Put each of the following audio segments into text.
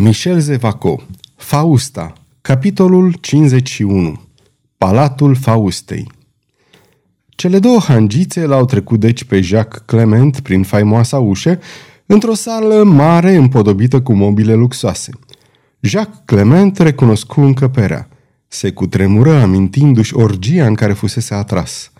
Michel Zevaco Fausta Capitolul 51 Palatul Faustei Cele două hangițe l-au trecut deci pe Jacques Clement prin faimoasa ușă într-o sală mare împodobită cu mobile luxoase. Jacques Clement recunoscu încăperea. Se cutremură amintindu-și orgia în care fusese atras.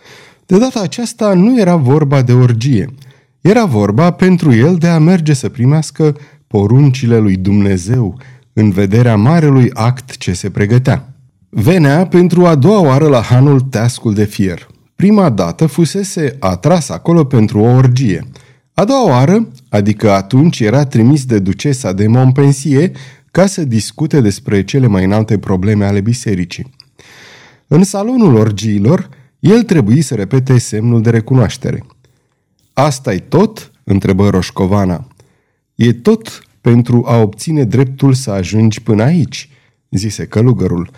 De data aceasta nu era vorba de orgie. Era vorba pentru el de a merge să primească poruncile lui Dumnezeu în vederea marelui act ce se pregătea. Venea pentru a doua oară la hanul Teascul de Fier. Prima dată fusese atras acolo pentru o orgie. A doua oară, adică atunci era trimis de ducesa de Montpensier ca să discute despre cele mai înalte probleme ale bisericii. În salonul orgiilor, el trebuie să repete semnul de recunoaștere. Asta-i tot?" întrebă Roșcovana. E tot pentru a obține dreptul să ajungi până aici, zise călugărul.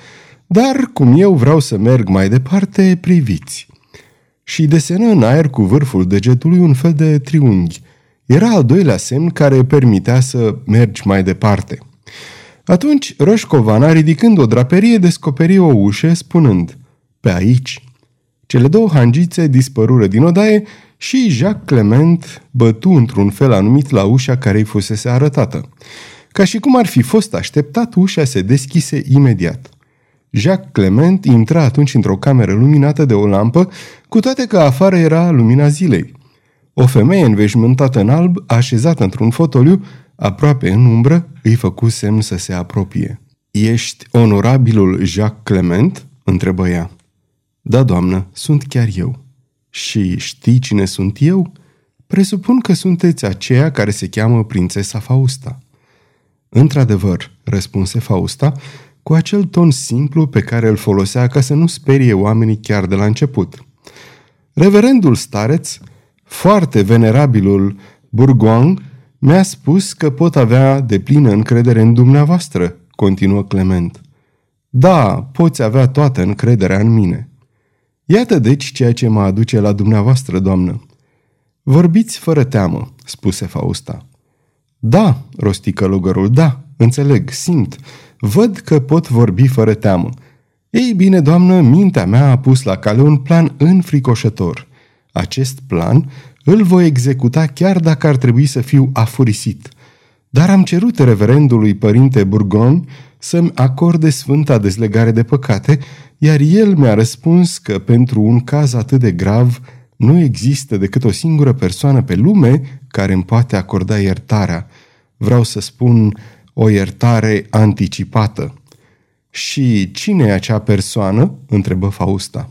Dar, cum eu vreau să merg mai departe, priviți. Și desenă în aer cu vârful degetului un fel de triunghi. Era al doilea semn care permitea să mergi mai departe. Atunci Roșcovana, ridicând o draperie, descoperi o ușă, spunând, Pe aici. Cele două hangițe dispărură din odaie și Jacques Clement bătu într-un fel anumit la ușa care îi fusese arătată. Ca și cum ar fi fost așteptat, ușa se deschise imediat. Jacques Clement intra atunci într-o cameră luminată de o lampă, cu toate că afară era lumina zilei. O femeie înveșmântată în alb, așezată într-un fotoliu, aproape în umbră, îi făcu semn să se apropie. Ești onorabilul Jacques Clement?" întrebă ea. Da, doamnă, sunt chiar eu." Și știi cine sunt eu? Presupun că sunteți aceea care se cheamă prințesa Fausta. Într-adevăr, răspunse Fausta, cu acel ton simplu pe care îl folosea ca să nu sperie oamenii chiar de la început. Reverendul stareț, foarte venerabilul Bourgoin, mi-a spus că pot avea de plină încredere în dumneavoastră, continuă Clement. Da, poți avea toată încrederea în mine. Iată deci ceea ce mă aduce la dumneavoastră, doamnă. Vorbiți fără teamă, spuse Fausta. Da, rosti călugărul, da, înțeleg, simt, văd că pot vorbi fără teamă. Ei bine, doamnă, mintea mea a pus la cale un plan înfricoșător. Acest plan îl voi executa chiar dacă ar trebui să fiu afurisit. Dar am cerut reverendului părinte Burgon să-mi acorde sfânta dezlegare de păcate, iar el mi-a răspuns că pentru un caz atât de grav nu există decât o singură persoană pe lume care îmi poate acorda iertarea. Vreau să spun o iertare anticipată. Și cine e acea persoană?" întrebă Fausta.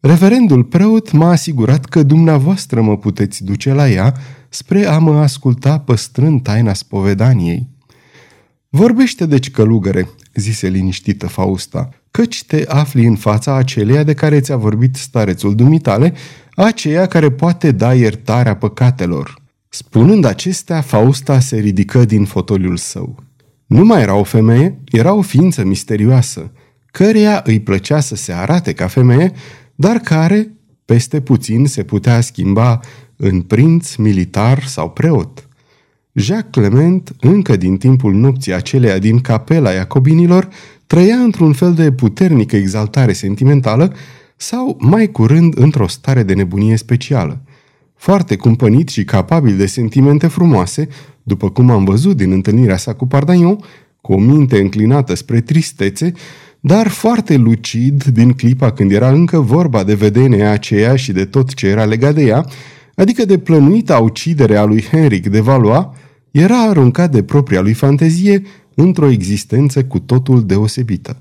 Reverendul preot m-a asigurat că dumneavoastră mă puteți duce la ea spre a mă asculta păstrând taina spovedaniei. Vorbește deci, călugăre, zise liniștită Fausta, căci te afli în fața aceleia de care ți-a vorbit starețul dumitale, aceea care poate da iertarea păcatelor. Spunând acestea, Fausta se ridică din fotoliul său. Nu mai era o femeie, era o ființă misterioasă, căreia îi plăcea să se arate ca femeie, dar care, peste puțin, se putea schimba în prinț, militar sau preot. Jacques Clement, încă din timpul nopții aceleia din capela Iacobinilor, trăia într-un fel de puternică exaltare sentimentală sau, mai curând, într-o stare de nebunie specială. Foarte cumpănit și capabil de sentimente frumoase, după cum am văzut din întâlnirea sa cu Pardagnon, cu o minte înclinată spre tristețe, dar foarte lucid din clipa când era încă vorba de vedenia aceea și de tot ce era legat de ea, adică de plănuita ucidere a lui Henric de Valois, era aruncat de propria lui fantezie într-o existență cu totul deosebită.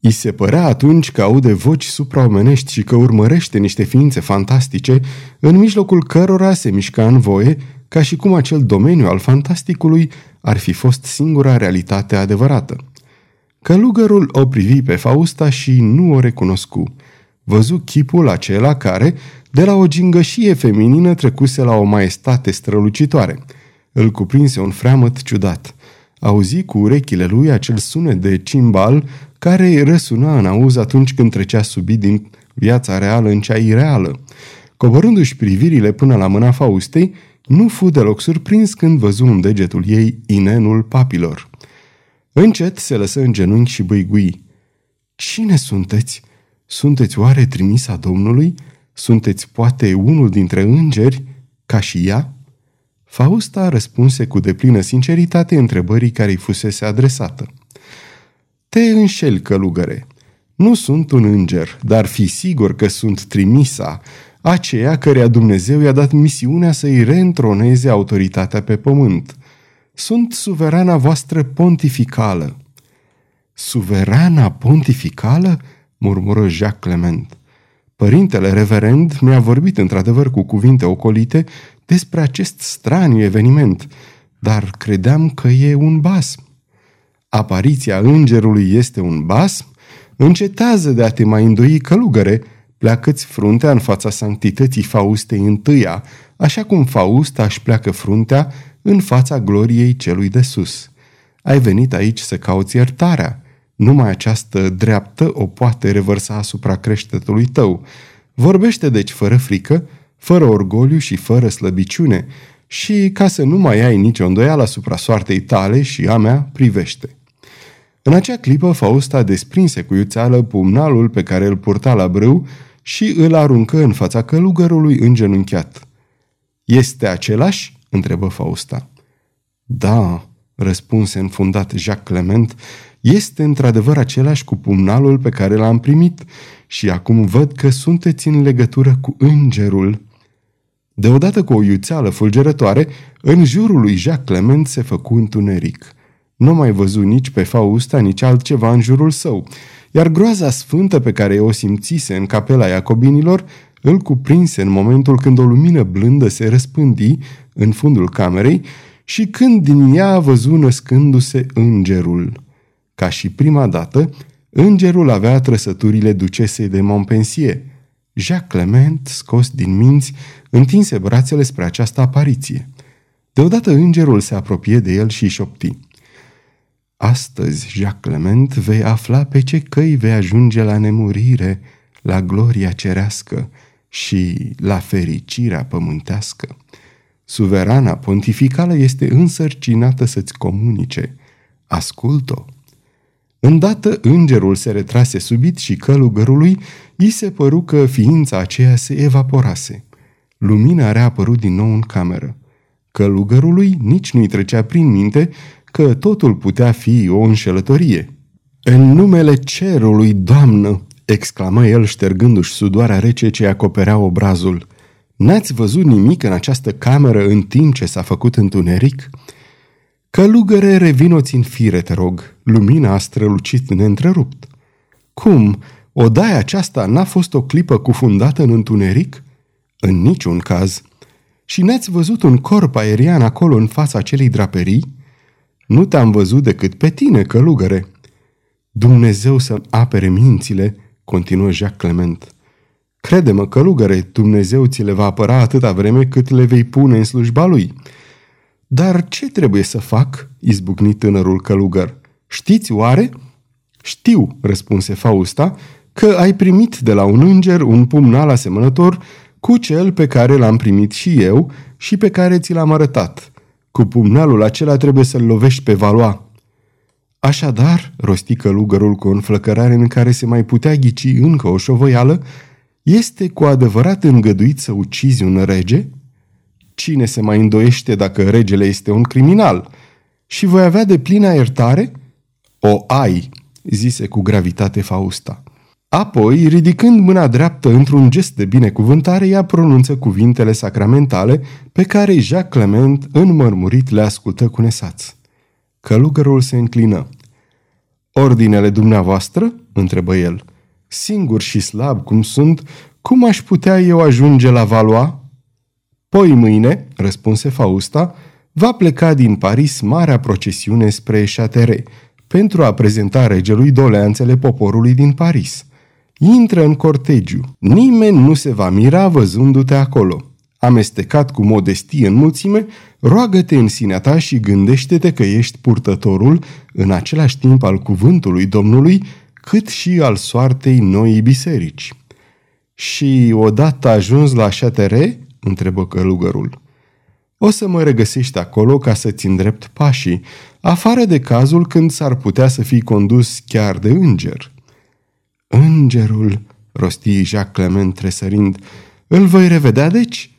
I se părea atunci că aude voci supraomenești și că urmărește niște ființe fantastice, în mijlocul cărora se mișca în voie, ca și cum acel domeniu al fantasticului ar fi fost singura realitate adevărată. Călugărul o privi pe Fausta și nu o recunoscu. Văzu chipul acela care, de la o gingășie feminină, trecuse la o maestate strălucitoare. Îl cuprinse un freamăt ciudat. Auzi cu urechile lui acel sunet de cimbal care îi răsuna în auz atunci când trecea subit din viața reală în cea ireală. Coborându-și privirile până la mâna Faustei, nu fu deloc surprins când văzu în degetul ei inenul papilor. Încet se lăsă în genunchi și băigui. Cine sunteți? Sunteți oare trimisa Domnului? Sunteți poate unul dintre îngeri, ca și ea? Fausta răspunse cu deplină sinceritate întrebării care îi fusese adresată. Te înșel, călugăre. Nu sunt un înger, dar fi sigur că sunt trimisa, aceea căreia Dumnezeu i-a dat misiunea să-i reîntroneze autoritatea pe pământ. Sunt suverana voastră pontificală. Suverana pontificală? murmură Jacques Clement. Părintele reverend mi-a vorbit într-adevăr cu cuvinte ocolite despre acest straniu eveniment, dar credeam că e un basm. Apariția îngerului este un basm? Încetează de a te mai îndoi călugăre, pleacă-ți fruntea în fața sanctității Faustei întâia, așa cum Fausta își pleacă fruntea în fața gloriei celui de sus. Ai venit aici să cauți iertarea. Numai această dreaptă o poate revărsa asupra creștetului tău. Vorbește deci fără frică, fără orgoliu și fără slăbiciune și, ca să nu mai ai nicio îndoială asupra soartei tale și a mea, privește. În acea clipă, Fausta desprinse cu iuțeală pumnalul pe care îl purta la brâu și îl aruncă în fața călugărului îngenunchiat. Este același?" întrebă Fausta. Da, răspunse înfundat Jacques Clement, este într-adevăr același cu pumnalul pe care l-am primit și acum văd că sunteți în legătură cu îngerul. Deodată cu o iuțeală fulgerătoare, în jurul lui Jacques Clement se făcu întuneric. Nu mai văzu nici pe Fausta, nici altceva în jurul său, iar groaza sfântă pe care o simțise în capela Iacobinilor îl cuprinse în momentul când o lumină blândă se răspândi în fundul camerei și când din ea văzu născându-se îngerul. Ca și prima dată, îngerul avea trăsăturile ducesei de Montpensier. Jacques Clement, scos din minți, întinse brațele spre această apariție. Deodată îngerul se apropie de el și șopti. Astăzi, Jacques Clement, vei afla pe ce căi vei ajunge la nemurire, la gloria cerească și la fericirea pământească. Suverana pontificală este însărcinată să-ți comunice. Ascult-o! Îndată îngerul se retrase subit și călugărului i se păru că ființa aceea se evaporase. Lumina a reapărut din nou în cameră. Călugărului nici nu-i trecea prin minte că totul putea fi o înșelătorie. În numele cerului, doamnă!" exclamă el ștergându-și sudoarea rece ce acoperea obrazul. N-ați văzut nimic în această cameră în timp ce s-a făcut întuneric?" Călugăre, revinoți în fire, te rog. Lumina a strălucit neîntrerupt. Cum? Odaia aceasta n-a fost o clipă cufundată în întuneric? În niciun caz. Și n-ați văzut un corp aerian acolo în fața acelei draperii? Nu te-am văzut decât pe tine, călugăre. Dumnezeu să apere mințile, continuă Jacques Clement. Crede-mă, călugăre, Dumnezeu ți le va apăra atâta vreme cât le vei pune în slujba lui. Dar ce trebuie să fac? izbucni tânărul călugăr. Știți oare? Știu, răspunse Fausta, că ai primit de la un înger un pumnal asemănător cu cel pe care l-am primit și eu și pe care ți l-am arătat. Cu pumnalul acela trebuie să-l lovești pe valoa. Așadar, rosti călugărul cu o înflăcărare în care se mai putea ghici încă o șovăială, este cu adevărat îngăduit să ucizi un rege? Cine se mai îndoiește dacă regele este un criminal? Și voi avea de plină iertare? O ai, zise cu gravitate Fausta. Apoi, ridicând mâna dreaptă într-un gest de binecuvântare, ea pronunță cuvintele sacramentale pe care Jacques Clement, înmărmurit, le ascultă cu nesaț. Călugărul se înclină. Ordinele dumneavoastră?" întrebă el. Singur și slab cum sunt, cum aș putea eu ajunge la Valois?" Poi mâine, răspunse Fausta, va pleca din Paris marea procesiune spre Châtelet pentru a prezenta regelui doleanțele poporului din Paris. Intră în cortegiu. Nimeni nu se va mira văzându-te acolo. Amestecat cu modestie în mulțime, roagă-te în sinea ta și gândește-te că ești purtătorul, în același timp al cuvântului Domnului, cât și al soartei noii biserici. Și odată ajuns la Châtelet, întrebă călugărul. O să mă regăsești acolo ca să-ți îndrept pașii, afară de cazul când s-ar putea să fii condus chiar de înger. Îngerul, rosti Jacques Clement tresărind, îl voi revedea deci?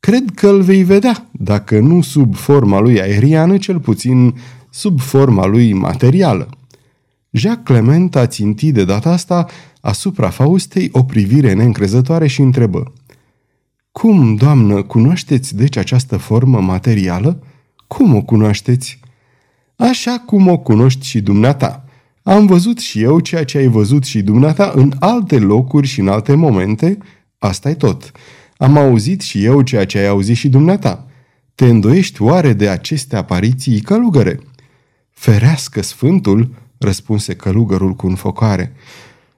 Cred că îl vei vedea, dacă nu sub forma lui aeriană, cel puțin sub forma lui materială. Jacques Clement a țintit de data asta asupra Faustei o privire neîncrezătoare și întrebă. Cum, doamnă, cunoașteți deci această formă materială? Cum o cunoașteți? Așa cum o cunoști și dumneata. Am văzut și eu ceea ce ai văzut și dumneata în alte locuri și în alte momente, asta e tot. Am auzit și eu ceea ce ai auzit și dumneata. Te îndoiești oare de aceste apariții călugăre? Ferească Sfântul, răspunse călugărul cu înfocare.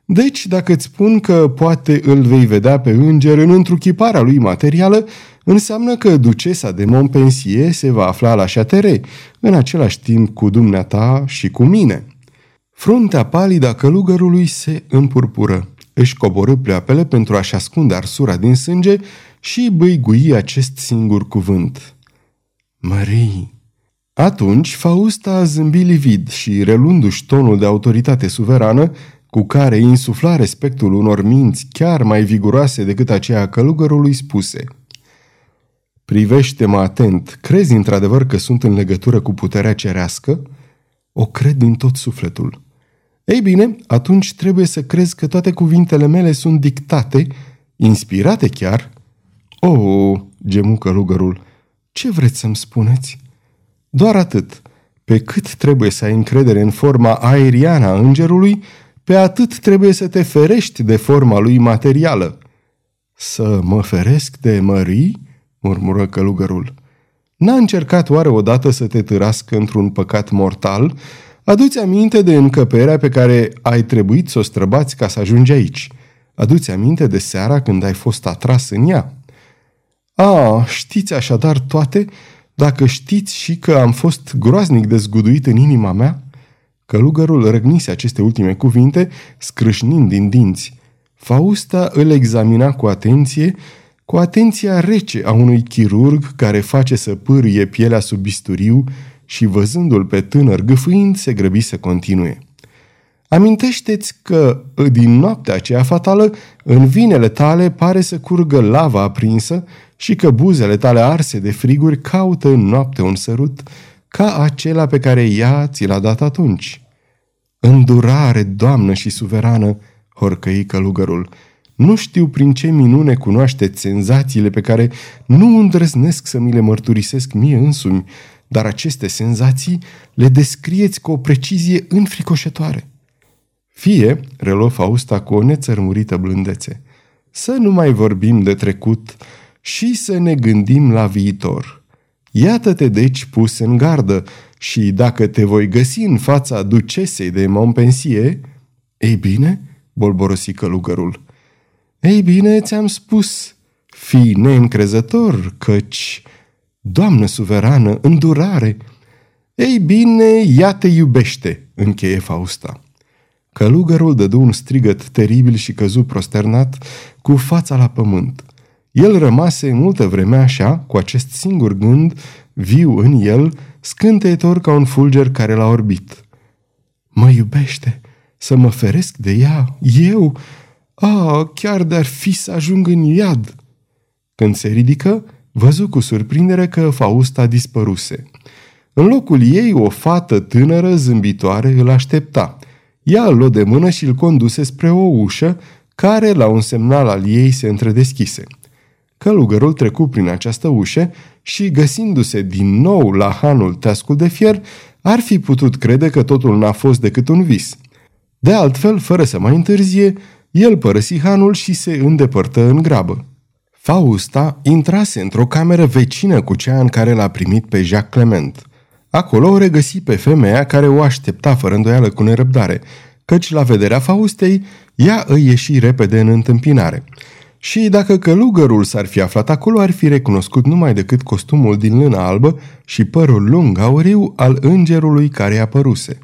Deci, dacă îți spun că poate îl vei vedea pe înger în întruchiparea lui materială, înseamnă că ducesa de Montpensier se va afla la șatere, în același timp cu dumneata și cu mine. Fruntea palidă a călugărului se împurpură. Își coborâ pleoapele pentru a-și ascunde arsura din sânge și băigui acest singur cuvânt. Mării! Atunci Fausta a zâmbit livid și, relundu-și tonul de autoritate suverană, cu care insufla respectul unor minți chiar mai viguroase decât aceea a călugărului, spuse Privește-mă atent, crezi într-adevăr că sunt în legătură cu puterea cerească? O cred din tot sufletul. Ei bine, atunci trebuie să crezi că toate cuvintele mele sunt dictate, inspirate chiar. O, oh, gemu călugărul, ce vreți să-mi spuneți? Doar atât. Pe cât trebuie să ai încredere în forma aeriană a îngerului, pe atât trebuie să te ferești de forma lui materială. Să mă feresc de mării? murmură călugărul. N-a încercat oare odată să te târască într-un păcat mortal? Aduți aminte de încăperea pe care ai trebuit să o străbați ca să ajungi aici. Aduți aminte de seara când ai fost atras în ea. A, știți așadar toate? Dacă știți și că am fost groaznic dezguduit în inima mea? Călugărul răgnise aceste ultime cuvinte, scrâșnind din dinți. Fausta îl examina cu atenție, cu atenția rece a unui chirurg care face să pârie pielea sub bisturiu și văzându-l pe tânăr gâfâind, se grăbi să continue. Amintește-ți că, din noaptea aceea fatală, în vinele tale pare să curgă lava aprinsă și că buzele tale arse de friguri caută în noapte un sărut ca acela pe care ea ți l-a dat atunci. Îndurare, doamnă și suverană, horcăi călugărul, nu știu prin ce minune cunoașteți senzațiile pe care nu îndrăznesc să mi le mărturisesc mie însumi, dar aceste senzații le descrieți cu o precizie înfricoșătoare. Fie, reluă Fausta cu o nețărmurită blândețe, să nu mai vorbim de trecut și să ne gândim la viitor. Iată-te deci pus în gardă și dacă te voi găsi în fața ducesei de Montpensier, ei bine, bolborosi călugărul, ei bine, ți-am spus, fii neîncrezător, căci, Doamnă suverană, îndurare, ei bine, ea te iubește, încheie Fausta. Călugărul dădu un strigăt teribil și căzu prosternat cu fața la pământ. El rămase multă vreme așa, cu acest singur gând, viu în el, scânteitor ca un fulger care l-a orbit. Mă iubește, să mă feresc de ea, eu, a, chiar de-ar fi să ajung în iad. Când se ridică, văzu cu surprindere că Fausta dispăruse. În locul ei, o fată tânără zâmbitoare îl aștepta. Ea îl luă de mână și îl conduse spre o ușă, care, la un semnal al ei, se întredeschise. Călugărul trecu prin această ușă și, găsindu-se din nou la hanul teascul de fier, ar fi putut crede că totul n-a fost decât un vis. De altfel, fără să mai întârzie, el părăsi hanul și se îndepărtă în grabă. Fausta intrase într-o cameră vecină cu cea în care l-a primit pe Jacques Clement. Acolo o regăsi pe femeia care o aștepta fără îndoială cu nerăbdare, căci la vederea Faustei, ea îi ieși repede în întâmpinare – și dacă călugărul s-ar fi aflat acolo, ar fi recunoscut numai decât costumul din lână albă și părul lung auriu al îngerului care apăruse.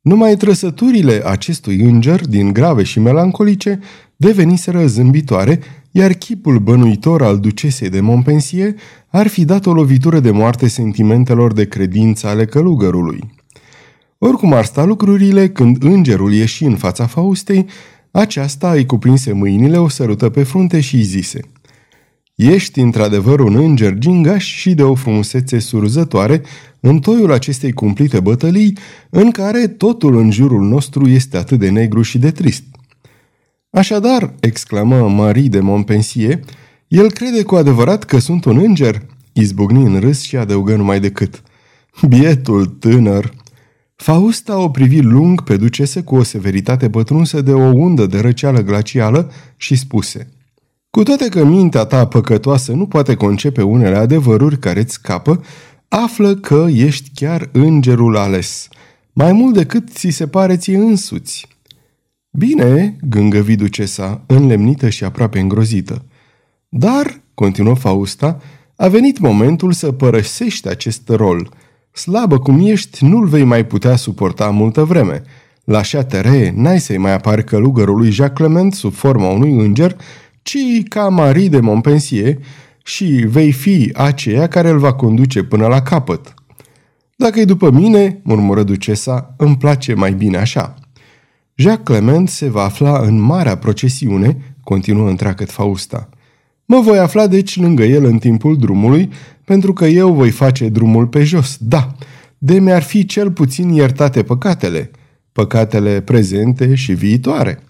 Numai trăsăturile acestui înger, din grave și melancolice, deveniseră zâmbitoare, iar chipul bănuitor al ducesei de Montpensier ar fi dat o lovitură de moarte sentimentelor de credință ale călugărului. Oricum ar sta lucrurile, când îngerul ieși în fața Faustei, aceasta îi cuprinse mâinile, o sărută pe frunte și îi zise Ești într-adevăr un înger gingaș și de o frumusețe surzătoare în toiul acestei cumplite bătălii în care totul în jurul nostru este atât de negru și de trist. Așadar, exclamă Marie de Montpensier, el crede cu adevărat că sunt un înger? Izbucni în râs și adăugă numai decât. Bietul tânăr! Fausta o privi lung pe ducese cu o severitate pătrunsă de o undă de răceală glacială și spuse Cu toate că mintea ta păcătoasă nu poate concepe unele adevăruri care îți scapă, află că ești chiar îngerul ales, mai mult decât ți se pare ție însuți. Bine, gângăvi ducesa, înlemnită și aproape îngrozită. Dar, continuă Fausta, a venit momentul să părăsești acest rol. Slabă cum ești, nu-l vei mai putea suporta multă vreme. La Châtelet n-ai să-i mai apari călugărului Jacques Clement sub forma unui înger, ci ca Marie de Montpensier și vei fi aceea care îl va conduce până la capăt. Dacă e după mine, murmură ducesa, îmi place mai bine așa. Jacques Clement se va afla în marea procesiune, continuă întreagăt Fausta. Mă voi afla deci lângă el în timpul drumului, pentru că eu voi face drumul pe jos, da, de mi-ar fi cel puțin iertate păcatele, păcatele prezente și viitoare.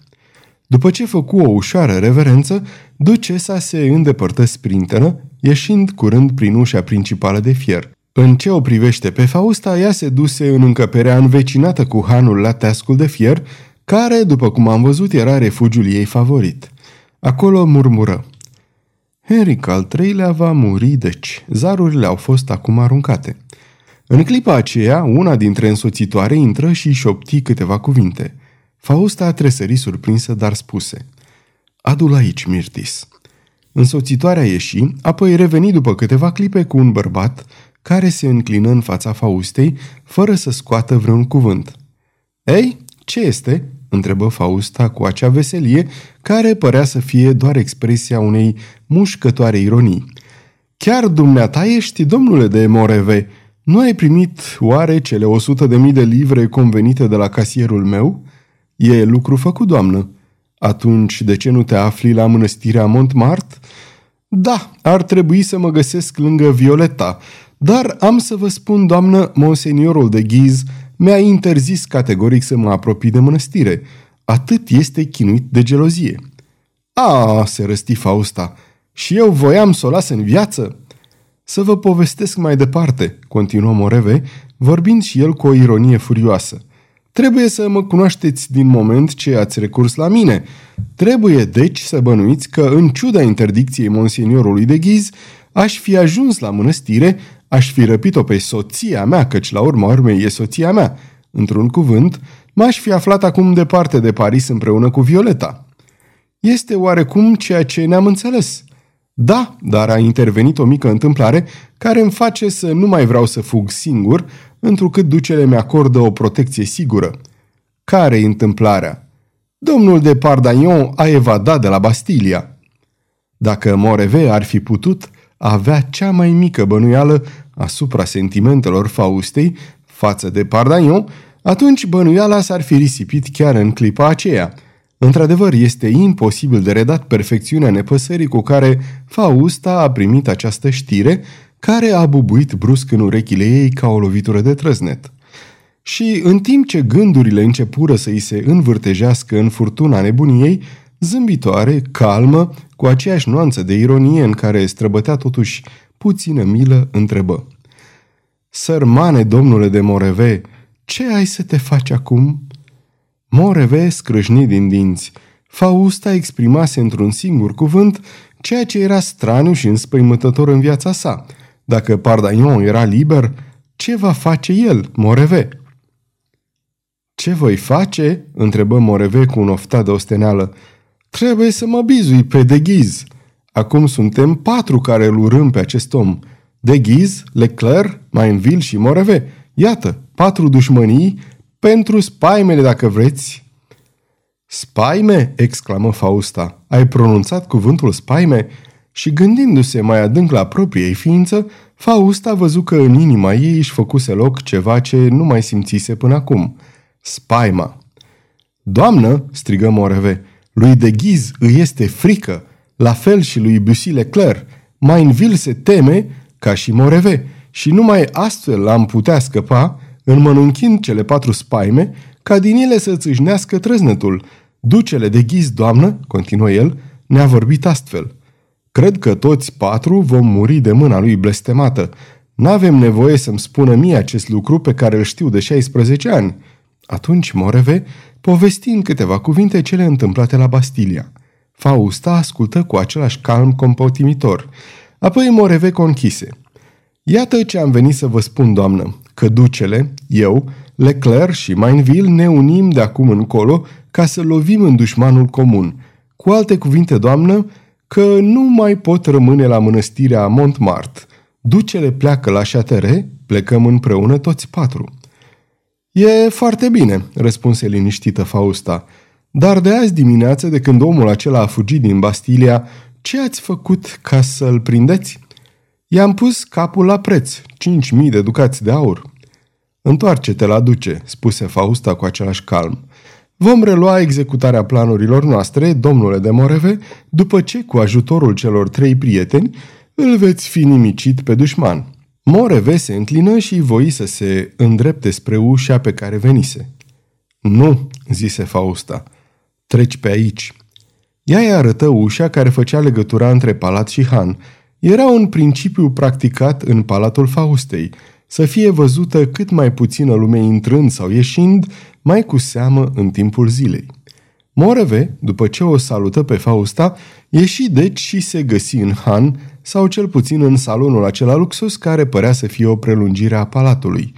După ce făcu o ușoară reverență, ducesa se îndepărtă sprinteră, ieșind curând prin ușa principală de fier. În ce o privește pe Fausta, ea se duse în încăperea învecinată cu hanul la teascul de fier, care, după cum am văzut, era refugiul ei favorit. Acolo murmură. Henric al treilea va muri, deci. Zarurile au fost acum aruncate. În clipa aceea, una dintre însoțitoare intră și șopti câteva cuvinte. Fausta a tresărit surprinsă, dar spuse. Adu-l aici, Mirtis. Însoțitoarea ieși, apoi reveni după câteva clipe cu un bărbat care se înclină în fața Faustei, fără să scoată vreun cuvânt. Ei, ce este?" întrebă Fausta cu acea veselie care părea să fie doar expresia unei mușcătoare ironii. Chiar dumneata ești, domnule de Moreve, nu ai primit oare cele o sută de mii de livre convenite de la casierul meu? E lucru făcut, doamnă. Atunci, de ce nu te afli la mănăstirea Montmartre? Da, ar trebui să mă găsesc lângă Violeta, dar am să vă spun, doamnă, monseniorul de Ghiz mi-a interzis categoric să mă apropii de mănăstire. Atât este chinuit de gelozie. A, se răsti Fausta, și eu voiam să o las în viață? Să vă povestesc mai departe, continuă Moreve, vorbind și el cu o ironie furioasă. Trebuie să mă cunoașteți din moment ce ați recurs la mine. Trebuie, deci, să bănuiți că, în ciuda interdicției monseniorului de ghiz, aș fi ajuns la mănăstire aș fi răpit-o pe soția mea, căci la urma urmei e soția mea. Într-un cuvânt, m-aș fi aflat acum departe de Paris împreună cu Violeta. Este oarecum ceea ce ne-am înțeles. Da, dar a intervenit o mică întâmplare care îmi face să nu mai vreau să fug singur, întrucât ducele mi-acordă o protecție sigură. care e întâmplarea? Domnul de Pardagnon a evadat de la Bastilia. Dacă Moreve ar fi putut, avea cea mai mică bănuială asupra sentimentelor Faustei față de Pardagnon, atunci bănuiala s-ar fi risipit chiar în clipa aceea. Într-adevăr, este imposibil de redat perfecțiunea nepăsării cu care Fausta a primit această știre, care a bubuit brusc în urechile ei ca o lovitură de trăznet. Și în timp ce gândurile începură să îi se învârtejească în furtuna nebuniei, zâmbitoare, calmă, cu aceeași nuanță de ironie în care străbătea totuși puțină milă, întrebă. Sărmane, domnule de Moreve, ce ai să te faci acum?" Moreve scrâșni din dinți. Fausta exprimase într-un singur cuvânt ceea ce era straniu și înspăimătător în viața sa. Dacă Pardagnon era liber, ce va face el, Moreve? Ce voi face?" întrebă Moreve cu un oftat de osteneală. Trebuie să mă bizui pe deghiz. Acum suntem patru care îl urâm pe acest om. Deghiz, Leclerc, Mainville și Moreve. Iată, patru dușmănii pentru spaimele dacă vreți. Spaime? exclamă Fausta. Ai pronunțat cuvântul spaime? Și gândindu-se mai adânc la propriei ființă, Fausta văzu că în inima ei își făcuse loc ceva ce nu mai simțise până acum. Spaima. Doamnă, strigă Moreve, lui de Ghiz îi este frică, la fel și lui Bussy Leclerc. Mainville se teme, ca și Moreve, și numai astfel am putea scăpa, înmănunchind cele patru spaime, ca din ele să țâșnească trăznătul. Ducele de ghiz, doamnă, continuă el, ne-a vorbit astfel. Cred că toți patru vom muri de mâna lui blestemată. N-avem nevoie să-mi spună mie acest lucru pe care îl știu de 16 ani. Atunci Moreve povesti în câteva cuvinte cele întâmplate la Bastilia. Fausta ascultă cu același calm compotimitor. Apoi Moreve conchise. Iată ce am venit să vă spun, doamnă, că ducele, eu, Leclerc și Mainville ne unim de acum încolo ca să lovim în dușmanul comun. Cu alte cuvinte, doamnă, că nu mai pot rămâne la mănăstirea Montmartre. Ducele pleacă la șatere, plecăm împreună toți patru. E foarte bine, răspunse liniștită Fausta. Dar de azi dimineață, de când omul acela a fugit din Bastilia, ce ați făcut ca să-l prindeți? I-am pus capul la preț, cinci mii de ducați de aur. Întoarce-te la duce, spuse Fausta cu același calm. Vom relua executarea planurilor noastre, domnule de Moreve, după ce, cu ajutorul celor trei prieteni, îl veți fi nimicit pe dușman. Moreve se înclină și voi să se îndrepte spre ușa pe care venise. Nu, zise Fausta, treci pe aici. Ea îi arătă ușa care făcea legătura între palat și han. Era un principiu practicat în palatul Faustei, să fie văzută cât mai puțină lume intrând sau ieșind, mai cu seamă în timpul zilei. Moreve, după ce o salută pe Fausta, ieși deci și se găsi în Han, sau cel puțin în salonul acela luxus care părea să fie o prelungire a palatului.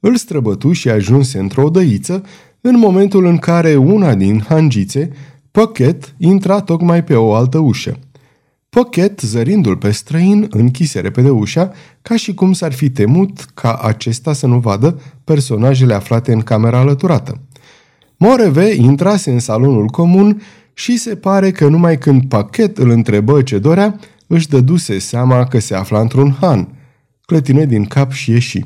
Îl străbătu și ajunse într-o dăiță, în momentul în care una din hangițe, Pochet, intra tocmai pe o altă ușă. Pochet, zărindu-l pe străin, închise repede ușa, ca și cum s-ar fi temut ca acesta să nu vadă personajele aflate în camera alăturată. Moreve intrase în salonul comun și se pare că numai când Pachet îl întrebă ce dorea, își dăduse seama că se afla într-un han. Clătine din cap și ieși.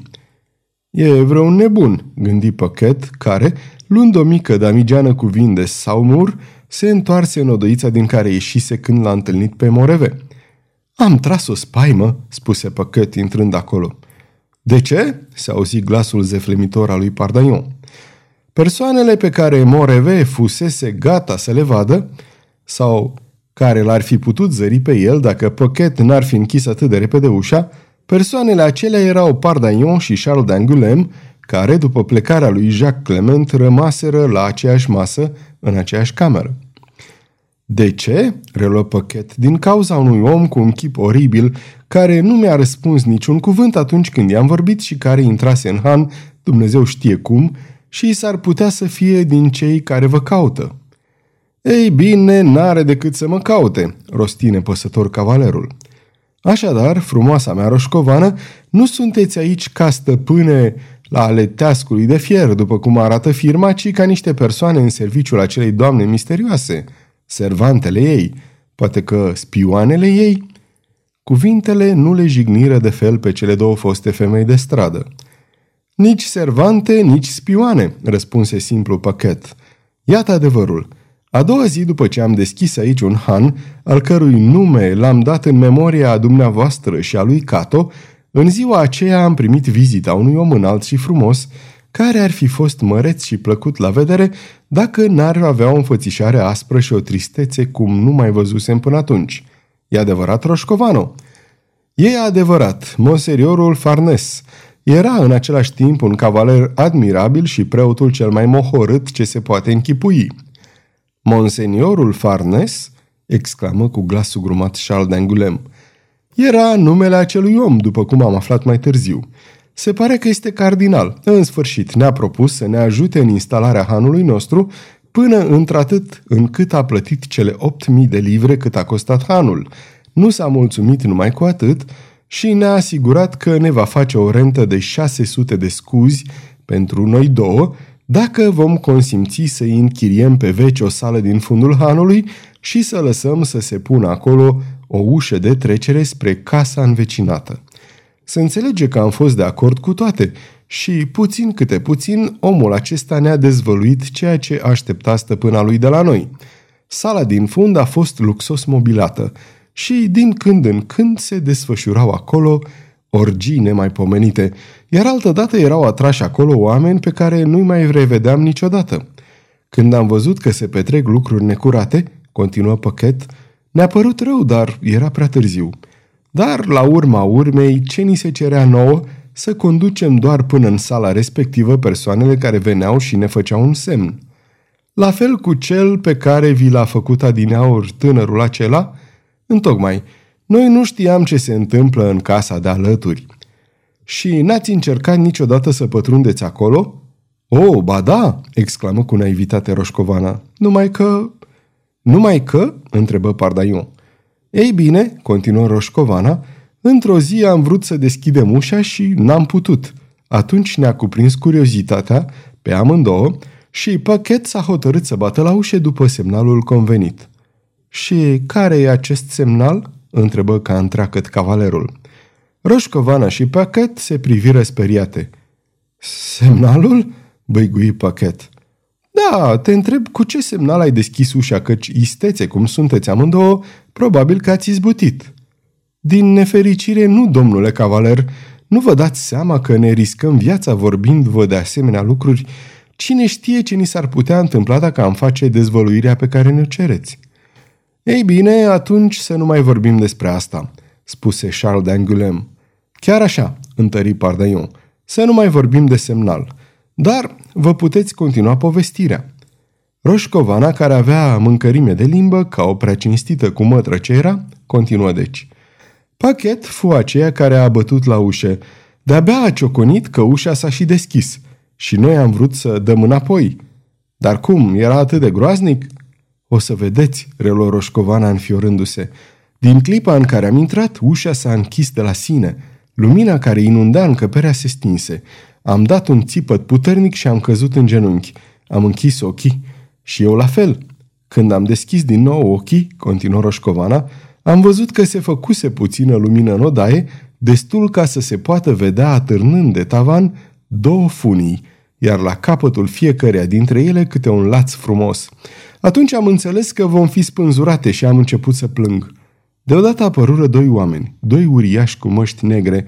E vreun nebun, gândi Pachet, care, luând o mică damigeană cu vin de saumur, se întoarse în odăița din care ieșise când l-a întâlnit pe Moreve. Am tras o spaimă, spuse Păcăt intrând acolo. De ce? se auzi glasul zeflemitor al lui Pardaion. Persoanele pe care Moreve fusese gata să le vadă, sau care l-ar fi putut zări pe el dacă Păchet n-ar fi închis atât de repede ușa, persoanele acelea erau Pardaion și Charles d'Angoulême, care, după plecarea lui Jacques Clement, rămaseră la aceeași masă, în aceeași cameră. De ce? reluă Păchet, din cauza unui om cu un chip oribil, care nu mi-a răspuns niciun cuvânt atunci când i-am vorbit și care intrase în Han, Dumnezeu știe cum, și s-ar putea să fie din cei care vă caută. Ei bine, n-are decât să mă caute, rostine păsător cavalerul. Așadar, frumoasa mea roșcovană, nu sunteți aici ca stăpâne la ale teascului de fier, după cum arată firma, ci ca niște persoane în serviciul acelei doamne misterioase, servantele ei, poate că spioanele ei? Cuvintele nu le jigniră de fel pe cele două foste femei de stradă. Nici servante, nici spioane, răspunse simplu pachet. Iată adevărul. A doua zi după ce am deschis aici un han, al cărui nume l-am dat în memoria a dumneavoastră și a lui Cato, în ziua aceea am primit vizita unui om înalt și frumos, care ar fi fost măreț și plăcut la vedere dacă n-ar avea o înfățișare aspră și o tristețe cum nu mai văzusem până atunci. E adevărat, Roșcovano? E adevărat, monseriorul Farnes. Era în același timp un cavaler admirabil și preotul cel mai mohorât ce se poate închipui. Monseniorul Farnes? exclamă cu glas sugrumat Charles d'Angoulême. Era numele acelui om, după cum am aflat mai târziu. Se pare că este cardinal. În sfârșit, ne-a propus să ne ajute în instalarea hanului nostru până într-atât încât a plătit cele 8.000 de livre cât a costat hanul. Nu s-a mulțumit numai cu atât și ne-a asigurat că ne va face o rentă de 600 de scuzi pentru noi două dacă vom consimți să închiriem pe veci o sală din fundul hanului și să lăsăm să se pună acolo o ușă de trecere spre casa învecinată. Se înțelege că am fost de acord cu toate și, puțin câte puțin, omul acesta ne-a dezvăluit ceea ce aștepta stăpâna lui de la noi. Sala din fund a fost luxos mobilată și, din când în când, se desfășurau acolo orgii nemaipomenite, iar altădată erau atrași acolo oameni pe care nu-i mai revedeam niciodată. Când am văzut că se petrec lucruri necurate, continuă Păchet, ne-a părut rău, dar era prea târziu. Dar, la urma urmei, ce ni se cerea nouă, să conducem doar până în sala respectivă persoanele care veneau și ne făceau un semn. La fel cu cel pe care vi l-a făcut adineaur tânărul acela, întocmai, noi nu știam ce se întâmplă în casa de alături. Și n-ați încercat niciodată să pătrundeți acolo? Oh, ba da!" exclamă cu naivitate Roșcovana. Numai că... Numai că? întrebă Pardaion. Ei bine, continuă Roșcovana, într-o zi am vrut să deschidem ușa și n-am putut. Atunci ne-a cuprins curiozitatea pe amândouă și Pachet s-a hotărât să bată la ușă după semnalul convenit. Și care e acest semnal?" întrebă ca întreacăt cavalerul. Roșcovana și Pachet se priviră speriate. Semnalul?" băigui Pachet. Da, te întreb cu ce semnal ai deschis ușa, căci istețe cum sunteți amândouă, probabil că ați izbutit. Din nefericire, nu, domnule cavaler, nu vă dați seama că ne riscăm viața vorbind-vă de asemenea lucruri? Cine știe ce ni s-ar putea întâmpla dacă am face dezvăluirea pe care ne-o cereți? Ei bine, atunci să nu mai vorbim despre asta, spuse Charles d'Angoulême. Chiar așa, întări Pardaion, să nu mai vorbim de semnal. Dar vă puteți continua povestirea. Roșcovana, care avea mâncărime de limbă, ca o prea cinstită cu mătră ce era, continuă deci. Pachet fu aceea care a bătut la ușă. De-abia a cioconit că ușa s-a și deschis și noi am vrut să dăm înapoi. Dar cum, era atât de groaznic? O să vedeți, reluă Roșcovana înfiorându-se. Din clipa în care am intrat, ușa s-a închis de la sine. Lumina care inunda încăperea se stinse. Am dat un țipăt puternic și am căzut în genunchi. Am închis ochii. Și eu la fel. Când am deschis din nou ochii, continuă Roșcovana, am văzut că se făcuse puțină lumină în odaie, destul ca să se poată vedea atârnând de tavan două funii, iar la capătul fiecăreia dintre ele câte un laț frumos. Atunci am înțeles că vom fi spânzurate și am început să plâng. Deodată apărură doi oameni, doi uriași cu măști negre,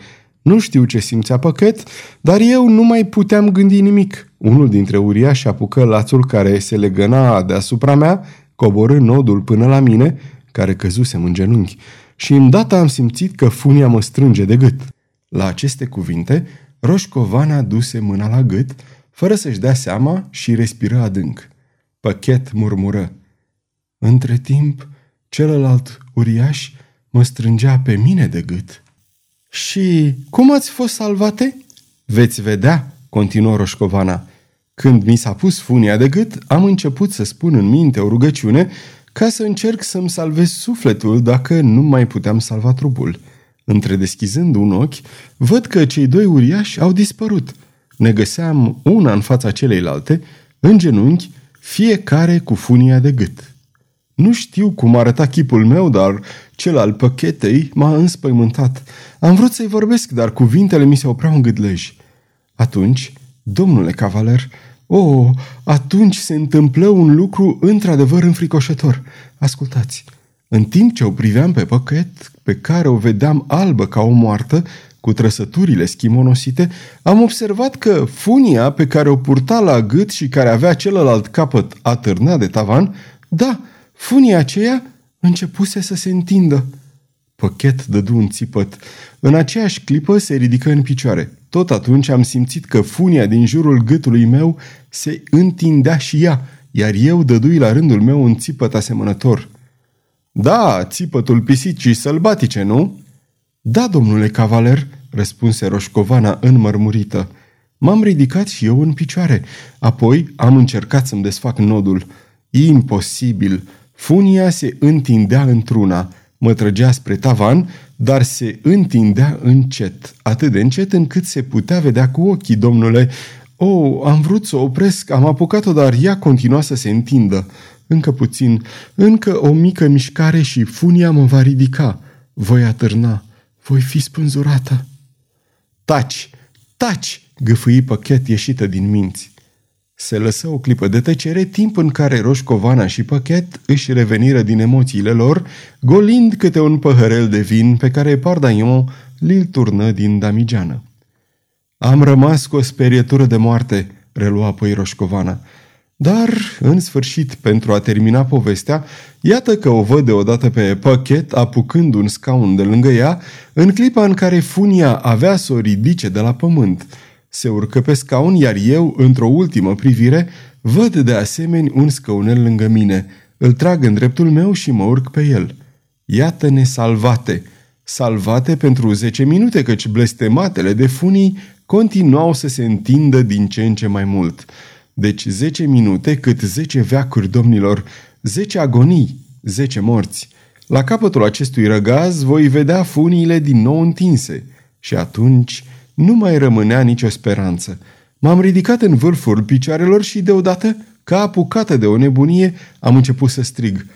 nu știu ce simțea păcăt, dar eu nu mai puteam gândi nimic. Unul dintre uriași apucă lațul care se legăna deasupra mea, coborâ nodul până la mine, care căzusem în genunchi, și îndată am simțit că funia mă strânge de gât. La aceste cuvinte, Roșcovana duse mâna la gât, fără să-și dea seama și respiră adânc. Păchet murmură. Între timp, celălalt uriaș mă strângea pe mine de gât. Și cum ați fost salvate? Veți vedea, continuă Roșcovana. Când mi s-a pus funia de gât, am început să spun în minte o rugăciune ca să încerc să-mi salvez sufletul dacă nu mai puteam salva trupul. Întredeschizând un ochi, văd că cei doi uriași au dispărut. Ne găseam una în fața celeilalte, în genunchi, fiecare cu funia de gât. Nu știu cum arăta chipul meu, dar cel al păchetei m-a înspăimântat. Am vrut să-i vorbesc, dar cuvintele mi se opreau în gâdleji. Atunci, domnule cavaler, o, oh, atunci se întâmplă un lucru într-adevăr înfricoșător. Ascultați, în timp ce o priveam pe păchet, pe care o vedeam albă ca o moartă, cu trăsăturile schimonosite, am observat că funia pe care o purta la gât și care avea celălalt capăt atârnat de tavan, da, funia aceea începuse să se întindă. Păchet dădu un țipăt. În aceeași clipă se ridică în picioare. Tot atunci am simțit că funia din jurul gâtului meu se întindea și ea, iar eu dădui la rândul meu un țipăt asemănător. Da, țipătul pisicii sălbatice, nu?" Da, domnule cavaler," răspunse Roșcovana înmărmurită. M-am ridicat și eu în picioare. Apoi am încercat să-mi desfac nodul. Imposibil. Funia se întindea într-una. Mă trăgea spre tavan, dar se întindea încet, atât de încet încât se putea vedea cu ochii, domnule. Oh, am vrut să o opresc, am apucat-o, dar ea continua să se întindă. Încă puțin, încă o mică mișcare și funia mă va ridica. Voi atârna, voi fi spânzurată. Taci, taci, gâfâi păchet ieșită din minți. Se lăsă o clipă de tăcere, timp în care Roșcovana și Păchet își reveniră din emoțiile lor, golind câte un păhărel de vin pe care Pardaion li-l turnă din damigeană. Am rămas cu o sperietură de moarte, relua apoi Roșcovana. Dar, în sfârșit, pentru a termina povestea, iată că o văd deodată pe pachet apucând un scaun de lângă ea, în clipa în care funia avea să o ridice de la pământ. Se urcă pe scaun, iar eu, într-o ultimă privire, văd de asemenea un scăunel lângă mine. Îl trag în dreptul meu și mă urc pe el. Iată-ne salvate! Salvate pentru zece minute, căci blestematele de funii continuau să se întindă din ce în ce mai mult. Deci zece minute cât zece veacuri, domnilor, zece agonii, zece morți. La capătul acestui răgaz voi vedea funiile din nou întinse și atunci nu mai rămânea nicio speranță. M-am ridicat în vârful picioarelor și deodată, ca apucată de o nebunie, am început să strig.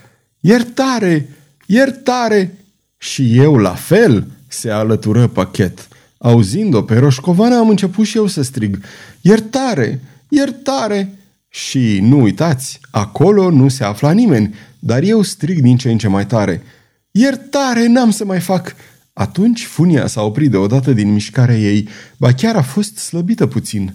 Iertare! Iertare! Și eu la fel, se alătură pachet. Auzind-o pe Roșcovana, am început și eu să strig. Iertare! Iertare! Și nu uitați, acolo nu se afla nimeni, dar eu strig din ce în ce mai tare. Iertare, n-am să mai fac! Atunci funia s-a oprit deodată din mișcarea ei, ba chiar a fost slăbită puțin.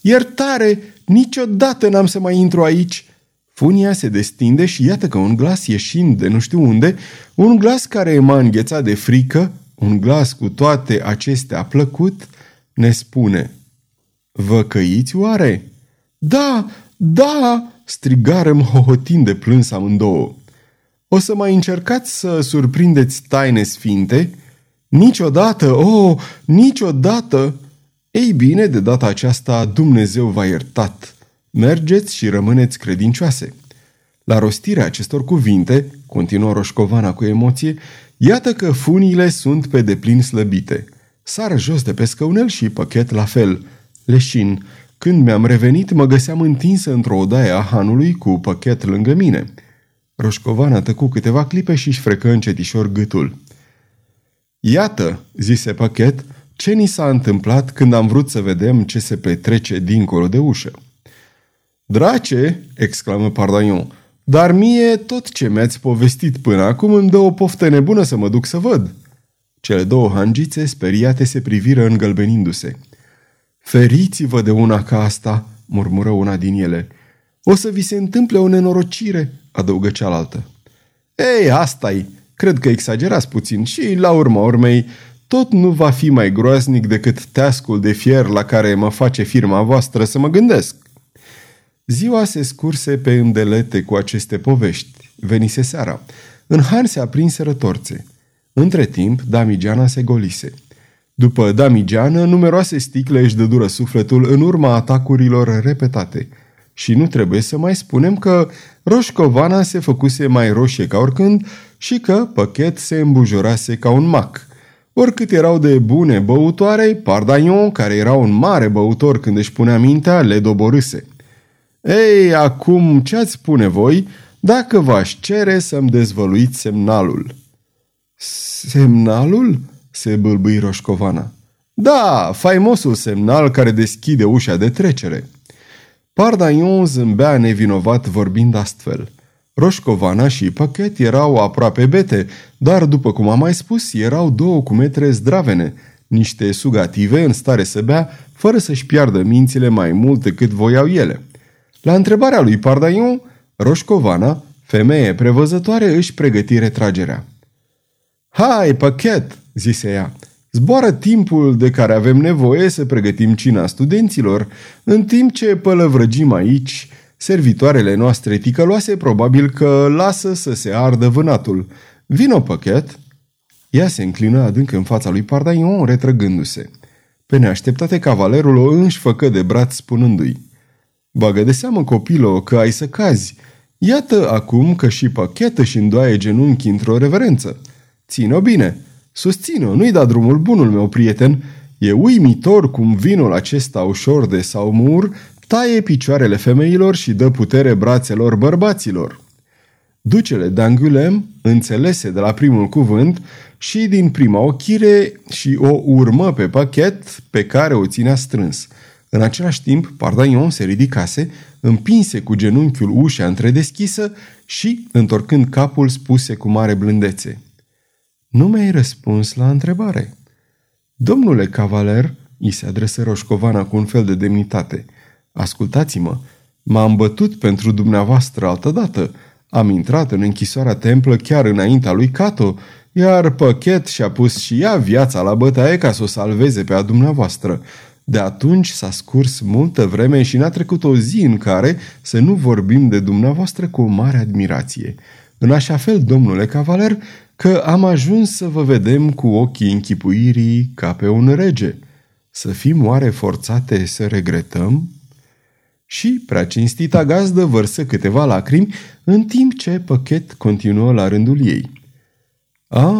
Iertare, niciodată n-am să mai intru aici! Funia se destinde și iată că un glas ieșind de nu știu unde, un glas care m-a înghețat de frică, un glas cu toate acestea plăcut, ne spune Vă căiți oare? Da, da, strigarăm hohotind de plâns amândouă. O să mai încercați să surprindeți taine sfinte? Niciodată, oh, niciodată! Ei bine, de data aceasta Dumnezeu v-a iertat. Mergeți și rămâneți credincioase. La rostirea acestor cuvinte, continuă Roșcovana cu emoție, iată că funiile sunt pe deplin slăbite. Sar jos de pe scăunel și păchet la fel. Leșin, când mi-am revenit, mă găseam întinsă într-o odaie a hanului cu păchet lângă mine. Roșcovana tăcu câteva clipe și își frecă încetișor gâtul. Iată, zise păchet, ce ni s-a întâmplat când am vrut să vedem ce se petrece dincolo de ușă. Drace, exclamă Pardaion, dar mie tot ce mi-ați povestit până acum îmi dă o poftă nebună să mă duc să văd. Cele două hangițe speriate se priviră îngălbenindu-se. Feriți-vă de una ca asta, murmură una din ele. O să vi se întâmple o nenorocire, adăugă cealaltă. Ei, asta-i. Cred că exagerați puțin și, la urma urmei, tot nu va fi mai groaznic decât teascul de fier la care mă face firma voastră să mă gândesc. Ziua se scurse pe îndelete cu aceste povești. Venise seara. În han se aprinseră torțe. Între timp, Damigiana se golise. După Damigiană, numeroase sticle își dădură sufletul în urma atacurilor repetate. Și nu trebuie să mai spunem că Roșcovana se făcuse mai roșie ca oricând și că Păchet se îmbujorase ca un mac. Oricât erau de bune băutoare, Pardaion, care era un mare băutor când își punea mintea, le doborâse. Ei, acum ce ați spune voi dacă v-aș cere să-mi dezvăluiți semnalul? Semnalul? se bâlbâi Roșcovana. Da, faimosul semnal care deschide ușa de trecere. Pardaion zâmbea nevinovat vorbind astfel. Roșcovana și Pachet erau aproape bete, dar, după cum am mai spus, erau două cu metre zdravene, niște sugative în stare să bea, fără să-și piardă mințile mai mult decât voiau ele. La întrebarea lui Pardaion, Roșcovana, femeie prevăzătoare, își pregăti retragerea. Hai, pachet!" zise ea. Zboară timpul de care avem nevoie să pregătim cina studenților, în timp ce pălăvrăgim aici, servitoarele noastre ticăloase probabil că lasă să se ardă vânatul. Vino, păchet! Ea se înclină adânc în fața lui Pardaion, retrăgându-se. Pe neașteptate, cavalerul o înși făcă de braț spunându-i Bagă de seamă, copilo, că ai să cazi. Iată acum că și pachet și îndoaie genunchi într-o reverență. Ține-o bine, susține-o, nu-i da drumul bunul meu prieten. E uimitor cum vinul acesta ușor de saumur taie picioarele femeilor și dă putere brațelor bărbaților. Ducele d'Angulem înțelese de la primul cuvânt și din prima ochire și o urmă pe pachet pe care o ținea strâns. În același timp, Pardaion se ridicase, împinse cu genunchiul ușa întredeschisă și, întorcând capul, spuse cu mare blândețe. Nu mi-ai răspuns la întrebare. Domnule cavaler, îi se adresă Roșcovana cu un fel de demnitate. Ascultați-mă, m-am bătut pentru dumneavoastră altădată. Am intrat în închisoarea templă chiar înaintea lui Cato, iar Păchet și-a pus și ea viața la bătaie ca să o salveze pe a dumneavoastră. De atunci s-a scurs multă vreme și n-a trecut o zi în care să nu vorbim de dumneavoastră cu o mare admirație. În așa fel, domnule cavaler, că am ajuns să vă vedem cu ochii închipuirii ca pe un rege. Să fim oare forțate să regretăm? Și prea cinstita gazdă vărsă câteva lacrimi, în timp ce păchet continuă la rândul ei. A,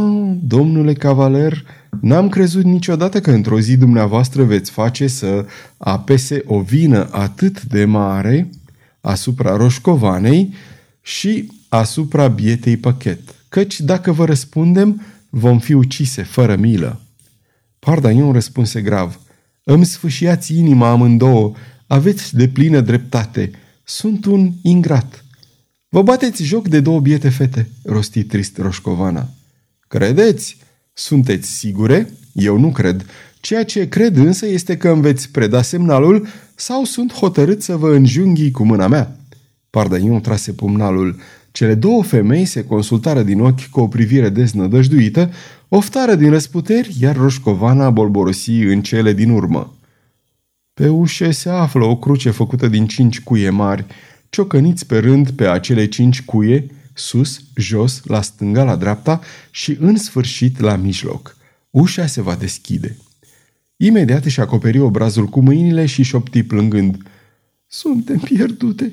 domnule cavaler, n-am crezut niciodată că într-o zi dumneavoastră veți face să apese o vină atât de mare asupra roșcovanei și asupra bietei păchet, căci dacă vă răspundem, vom fi ucise fără milă. Pardaion răspunse grav, îmi sfâșiați inima amândouă, aveți de plină dreptate, sunt un ingrat. Vă bateți joc de două biete fete, rosti trist Roșcovana. Credeți? Sunteți sigure? Eu nu cred. Ceea ce cred însă este că îmi veți preda semnalul sau sunt hotărât să vă înjunghii cu mâna mea. Pardaion trase pumnalul. Cele două femei se consultară din ochi cu o privire deznădăjduită, oftară din răsputeri, iar Roșcovana bolborosi în cele din urmă. Pe ușe se află o cruce făcută din cinci cuie mari, ciocăniți pe rând pe acele cinci cuie, sus, jos, la stânga, la dreapta și în sfârșit la mijloc. Ușa se va deschide. Imediat își acoperi obrazul cu mâinile și șopti plângând. Suntem pierdute.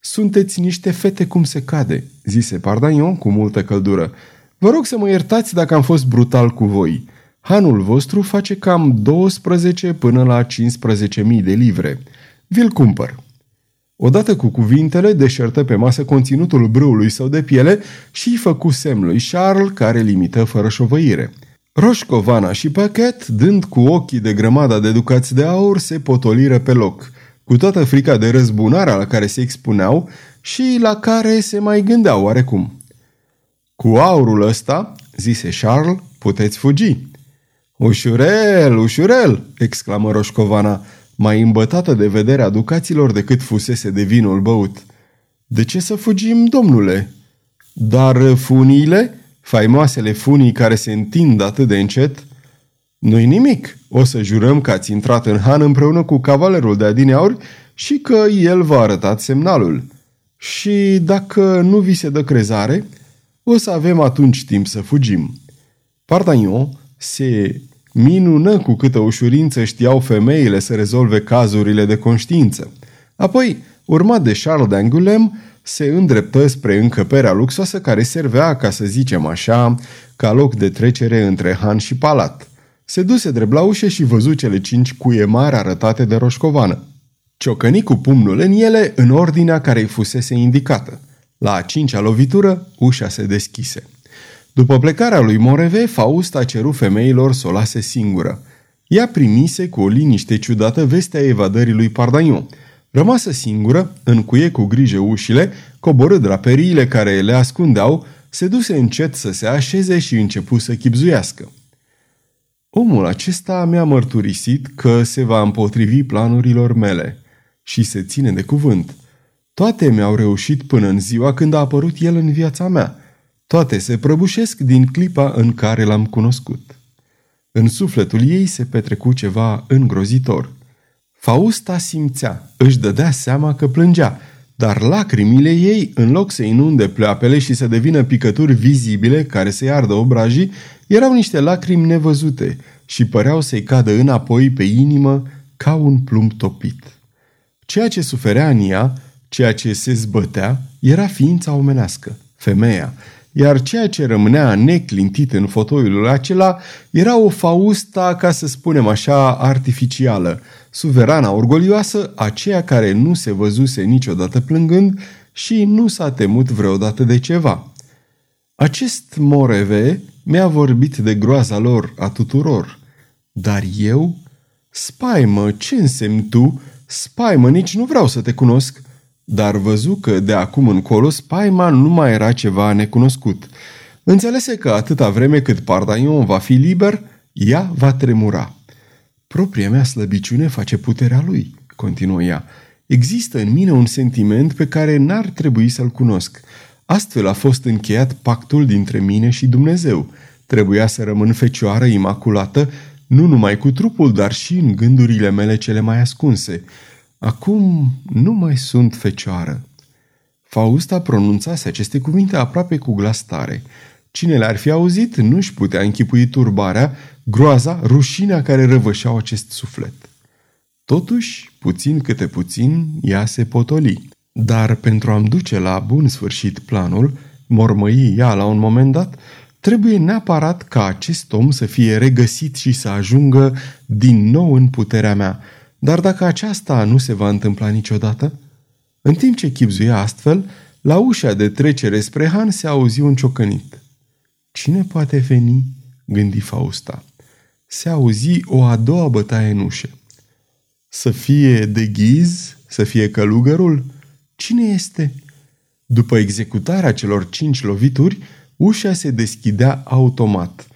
Sunteți niște fete cum se cade, zise Pardaion cu multă căldură. Vă rog să mă iertați dacă am fost brutal cu voi. Hanul vostru face cam 12 până la 15.000 de livre. Vi-l cumpăr. Odată cu cuvintele, deșertă pe masă conținutul brâului său de piele și îi făcu semn lui Charles, care limită fără șovăire. Roșcovana și Pachet, dând cu ochii de grămada de ducați de aur, se potoliră pe loc, cu toată frica de răzbunarea la care se expuneau și la care se mai gândeau oarecum. Cu aurul ăsta, zise Charles, puteți fugi. Ușurel, ușurel, exclamă Roșcovana, mai îmbătată de vederea ducaților decât fusese de vinul băut. De ce să fugim, domnule? Dar funiile, faimoasele funii care se întind atât de încet, nu-i nimic. O să jurăm că ați intrat în Han împreună cu cavalerul de adineauri și că el v-a arătat semnalul. Și dacă nu vi se dă crezare, o să avem atunci timp să fugim. Pardagnon se Minună cu câtă ușurință știau femeile să rezolve cazurile de conștiință. Apoi, urmat de Charles d'Angulem, se îndreptă spre încăperea luxoasă care servea, ca să zicem așa, ca loc de trecere între Han și palat. Se duse drept la ușă și văzu cele cinci cuie mari arătate de roșcovană. Ciocăni cu pumnul în ele în ordinea care îi fusese indicată. La a cincea lovitură, ușa se deschise. După plecarea lui Moreve, Faust a cerut femeilor să o lase singură. Ea primise cu o liniște ciudată vestea evadării lui Pardagnon. Rămasă singură, încuie cu grijă ușile, coborâ draperiile care le ascundeau, se duse încet să se așeze și începu să chipzuiască. Omul acesta mi-a mărturisit că se va împotrivi planurilor mele și se ține de cuvânt. Toate mi-au reușit până în ziua când a apărut el în viața mea – toate se prăbușesc din clipa în care l-am cunoscut. În sufletul ei se petrecu ceva îngrozitor. Fausta simțea, își dădea seama că plângea, dar lacrimile ei, în loc să inunde pleoapele și să devină picături vizibile care să-i ardă obrajii, erau niște lacrimi nevăzute și păreau să-i cadă înapoi pe inimă ca un plumb topit. Ceea ce suferea în ea, ceea ce se zbătea, era ființa omenească, femeia, iar ceea ce rămânea neclintit în fotoiul acela era o Fausta, ca să spunem așa, artificială, suverana orgolioasă, aceea care nu se văzuse niciodată plângând și nu s-a temut vreodată de ceva. Acest moreve mi-a vorbit de groaza lor a tuturor. Dar eu? Spaimă, ce însemni tu? Spaimă, nici nu vreau să te cunosc. Dar văzu că de acum încolo spaima nu mai era ceva necunoscut. Înțelese că atâta vreme cât Pardaion va fi liber, ea va tremura. Propria mea slăbiciune face puterea lui, continuă ea. Există în mine un sentiment pe care n-ar trebui să-l cunosc. Astfel a fost încheiat pactul dintre mine și Dumnezeu. Trebuia să rămân fecioară imaculată, nu numai cu trupul, dar și în gândurile mele cele mai ascunse. Acum nu mai sunt fecioară. Fausta pronunțase aceste cuvinte aproape cu glas tare. Cine le-ar fi auzit nu-și putea închipui turbarea, groaza, rușinea care răvășeau acest suflet. Totuși, puțin câte puțin, ea se potoli. Dar pentru a-mi duce la bun sfârșit planul, mormăi ea la un moment dat, trebuie neapărat ca acest om să fie regăsit și să ajungă din nou în puterea mea. Dar dacă aceasta nu se va întâmpla niciodată? În timp ce chipzuia astfel, la ușa de trecere spre Han se auzi un ciocănit. Cine poate veni? gândi Fausta. Se auzi o a doua bătaie în ușă. Să fie de ghiz? Să fie călugărul? Cine este? După executarea celor cinci lovituri, ușa se deschidea automat.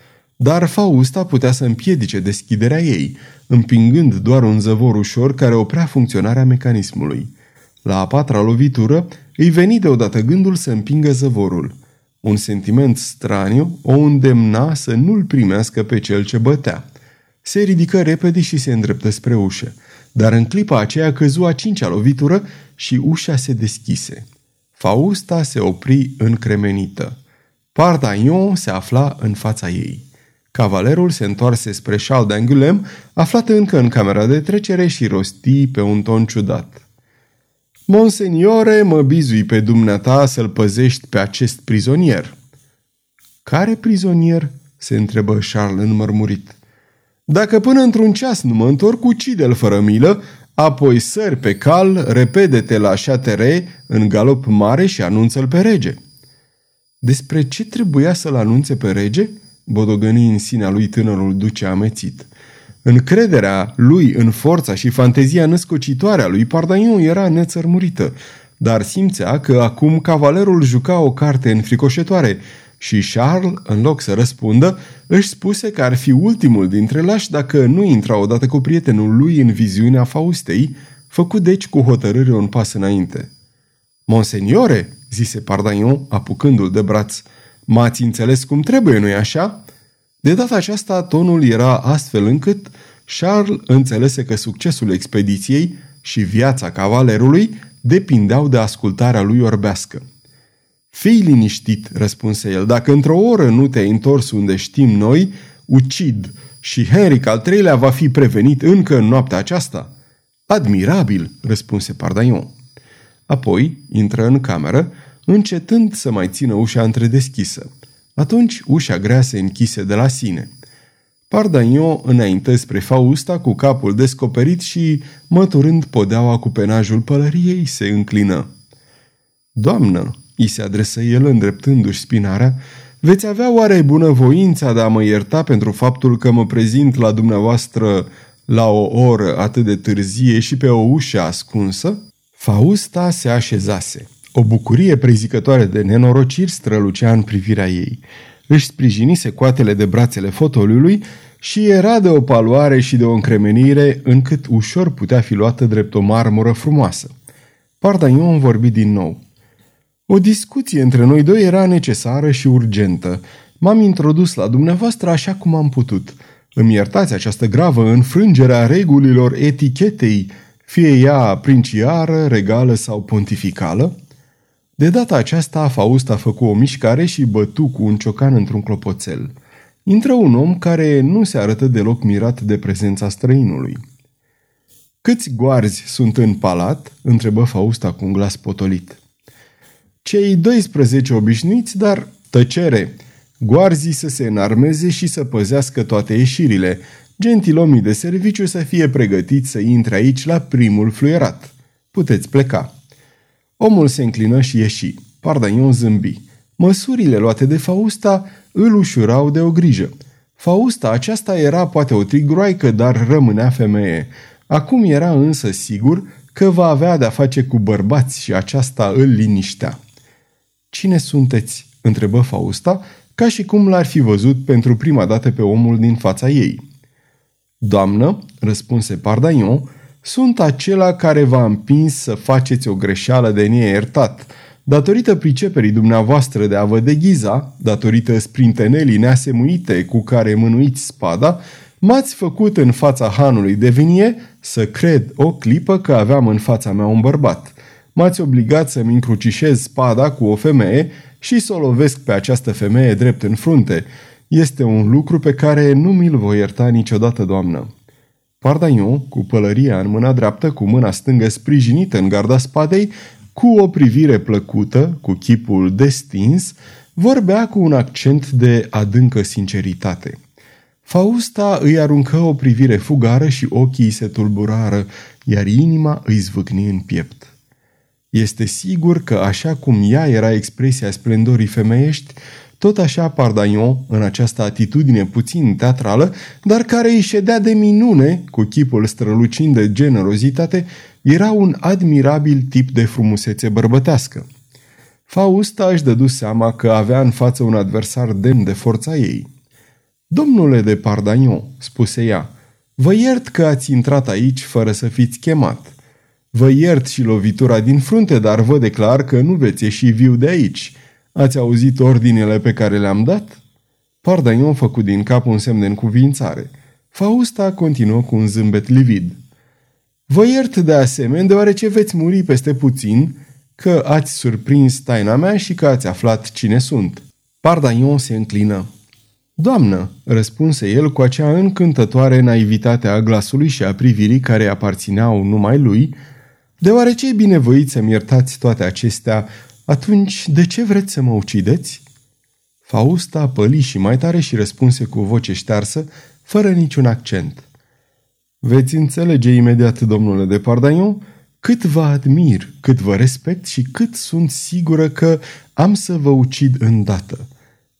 Dar Fausta putea să împiedice deschiderea ei, împingând doar un zăvor ușor care oprea funcționarea mecanismului. La a patra lovitură, îi veni deodată gândul să împingă zăvorul. Un sentiment straniu o îndemna să nu-l primească pe cel ce bătea. Se ridică repede și se îndreptă spre ușă, dar în clipa aceea căzu a cincea lovitură și ușa se deschise. Fausta se opri încremenită. Pardaion se afla în fața ei. Cavalerul se întoarse spre Charles d'Angulem, aflat încă în camera de trecere și rosti pe un ton ciudat. Monseniore, mă bizui pe dumneata să-l păzești pe acest prizonier. Care prizonier? se întrebă Charles înmărmurit. Dacă până într-un ceas nu mă întorc, ucide-l fără milă, apoi sări pe cal, repede-te la șatere în galop mare și anunță-l pe rege. Despre ce trebuia să-l anunțe pe rege? Bodogăni în sinea lui tânărul duce amețit. Încrederea lui în forța și fantezia născocitoare a lui Pardaion era nețărmurită, dar simțea că acum cavalerul juca o carte înfricoșătoare și Charles, în loc să răspundă, își spuse că ar fi ultimul dintre lași dacă nu intra odată cu prietenul lui în viziunea Faustei, făcut deci cu hotărâre un pas înainte. Monseniore, zise Pardaion, apucându-l de braț, m-ați înțeles cum trebuie, nu-i așa? De data aceasta, tonul era astfel încât Charles înțelese că succesul expediției și viața cavalerului depindeau de ascultarea lui orbească. Fii liniștit, răspunse el, dacă într-o oră nu te-ai întors unde știm noi, ucid și Henric al treilea va fi prevenit încă în noaptea aceasta. Admirabil, răspunse Pardaion. Apoi intră în cameră, încetând să mai țină ușa întredeschisă. Atunci ușa grea se închise de la sine. Pardagnon înaintă spre Fausta cu capul descoperit și, măturând podeaua cu penajul pălăriei, se înclină. Doamnă, îi se adresă el îndreptându-și spinarea, veți avea oare bunăvoința de a mă ierta pentru faptul că mă prezint la dumneavoastră la o oră atât de târzie și pe o ușă ascunsă? Fausta se așezase. O bucurie prezicătoare de nenorociri strălucea în privirea ei. Își sprijinise coatele de brațele fotoliului și era de o paloare și de o încremenire încât ușor putea fi luată drept o marmură frumoasă. Pardagnon vorbi din nou. O discuție între noi doi era necesară și urgentă. M-am introdus la dumneavoastră așa cum am putut. Îmi iertați această gravă înfrângere a regulilor etichetei, fie ea princiară, regală sau pontificală? De data aceasta, Faust a făcut o mișcare și bătu cu un ciocan într-un clopoțel. Intră un om care nu se arătă deloc mirat de prezența străinului. Câți goarzi sunt în palat?" întrebă Fausta cu un glas potolit. Cei 12 obișnuiți, dar Tăcere! Goarzii să se înarmeze și să păzească toate ieșirile. Gentilomii de serviciu să fie pregătiți să intre aici la primul fluierat. Puteți pleca. Omul se înclină și ieși. Pardaion zâmbi. Măsurile luate de Fausta îl ușurau de o grijă. Fausta aceasta era poate o trigroaică, dar rămânea femeie. Acum era însă sigur că va avea de-a face cu bărbați și aceasta îl liniștea. Cine sunteți?" întrebă Fausta, ca și cum l-ar fi văzut pentru prima dată pe omul din fața ei. Doamnă, răspunse Pardaion, sunt acela care v-a împins să faceți o greșeală de neiertat. Datorită priceperii dumneavoastră de a vă deghiza, datorită sprintenelii neasemuite cu care mânuiți spada, m-ați făcut în fața hanului de vinie să cred o clipă că aveam în fața mea un bărbat. M-ați obligat să-mi încrucișez spada cu o femeie și să o lovesc pe această femeie drept în frunte. Este un lucru pe care nu mi-l voi ierta niciodată, doamnă. Pardaion, cu pălăria în mâna dreaptă, cu mâna stângă sprijinită în garda spadei, cu o privire plăcută, cu chipul destins, vorbea cu un accent de adâncă sinceritate. Fausta îi aruncă o privire fugară și ochii se tulburară, iar inima îi zvâcni în piept. Este sigur că așa cum ea era expresia splendorii femeiești, tot așa Pardaion, în această atitudine puțin teatrală, dar care îi ședea de minune, cu chipul strălucind de generozitate, era un admirabil tip de frumusețe bărbătească. Fausta își dădu seama că avea în față un adversar demn de forța ei. Domnule de Pardaion, spuse ea, vă iert că ați intrat aici fără să fiți chemat. Vă iert și lovitura din frunte, dar vă declar că nu veți ieși viu de aici. Ați auzit ordinele pe care le-am dat?" Pardaion făcut din cap un semn de încuvințare. Fausta continuă cu un zâmbet livid. Vă iert de asemenea deoarece veți muri peste puțin că ați surprins taina mea și că ați aflat cine sunt. Pardaion se înclină. Doamnă, răspunse el cu acea încântătoare naivitate a glasului și a privirii care aparțineau numai lui, Deoarece e binevoit să-mi iertați toate acestea, atunci de ce vreți să mă ucideți? Fausta păli și mai tare și răspunse cu voce ștearsă, fără niciun accent. Veți înțelege imediat, domnule de Pardaion, cât vă admir, cât vă respect și cât sunt sigură că am să vă ucid îndată.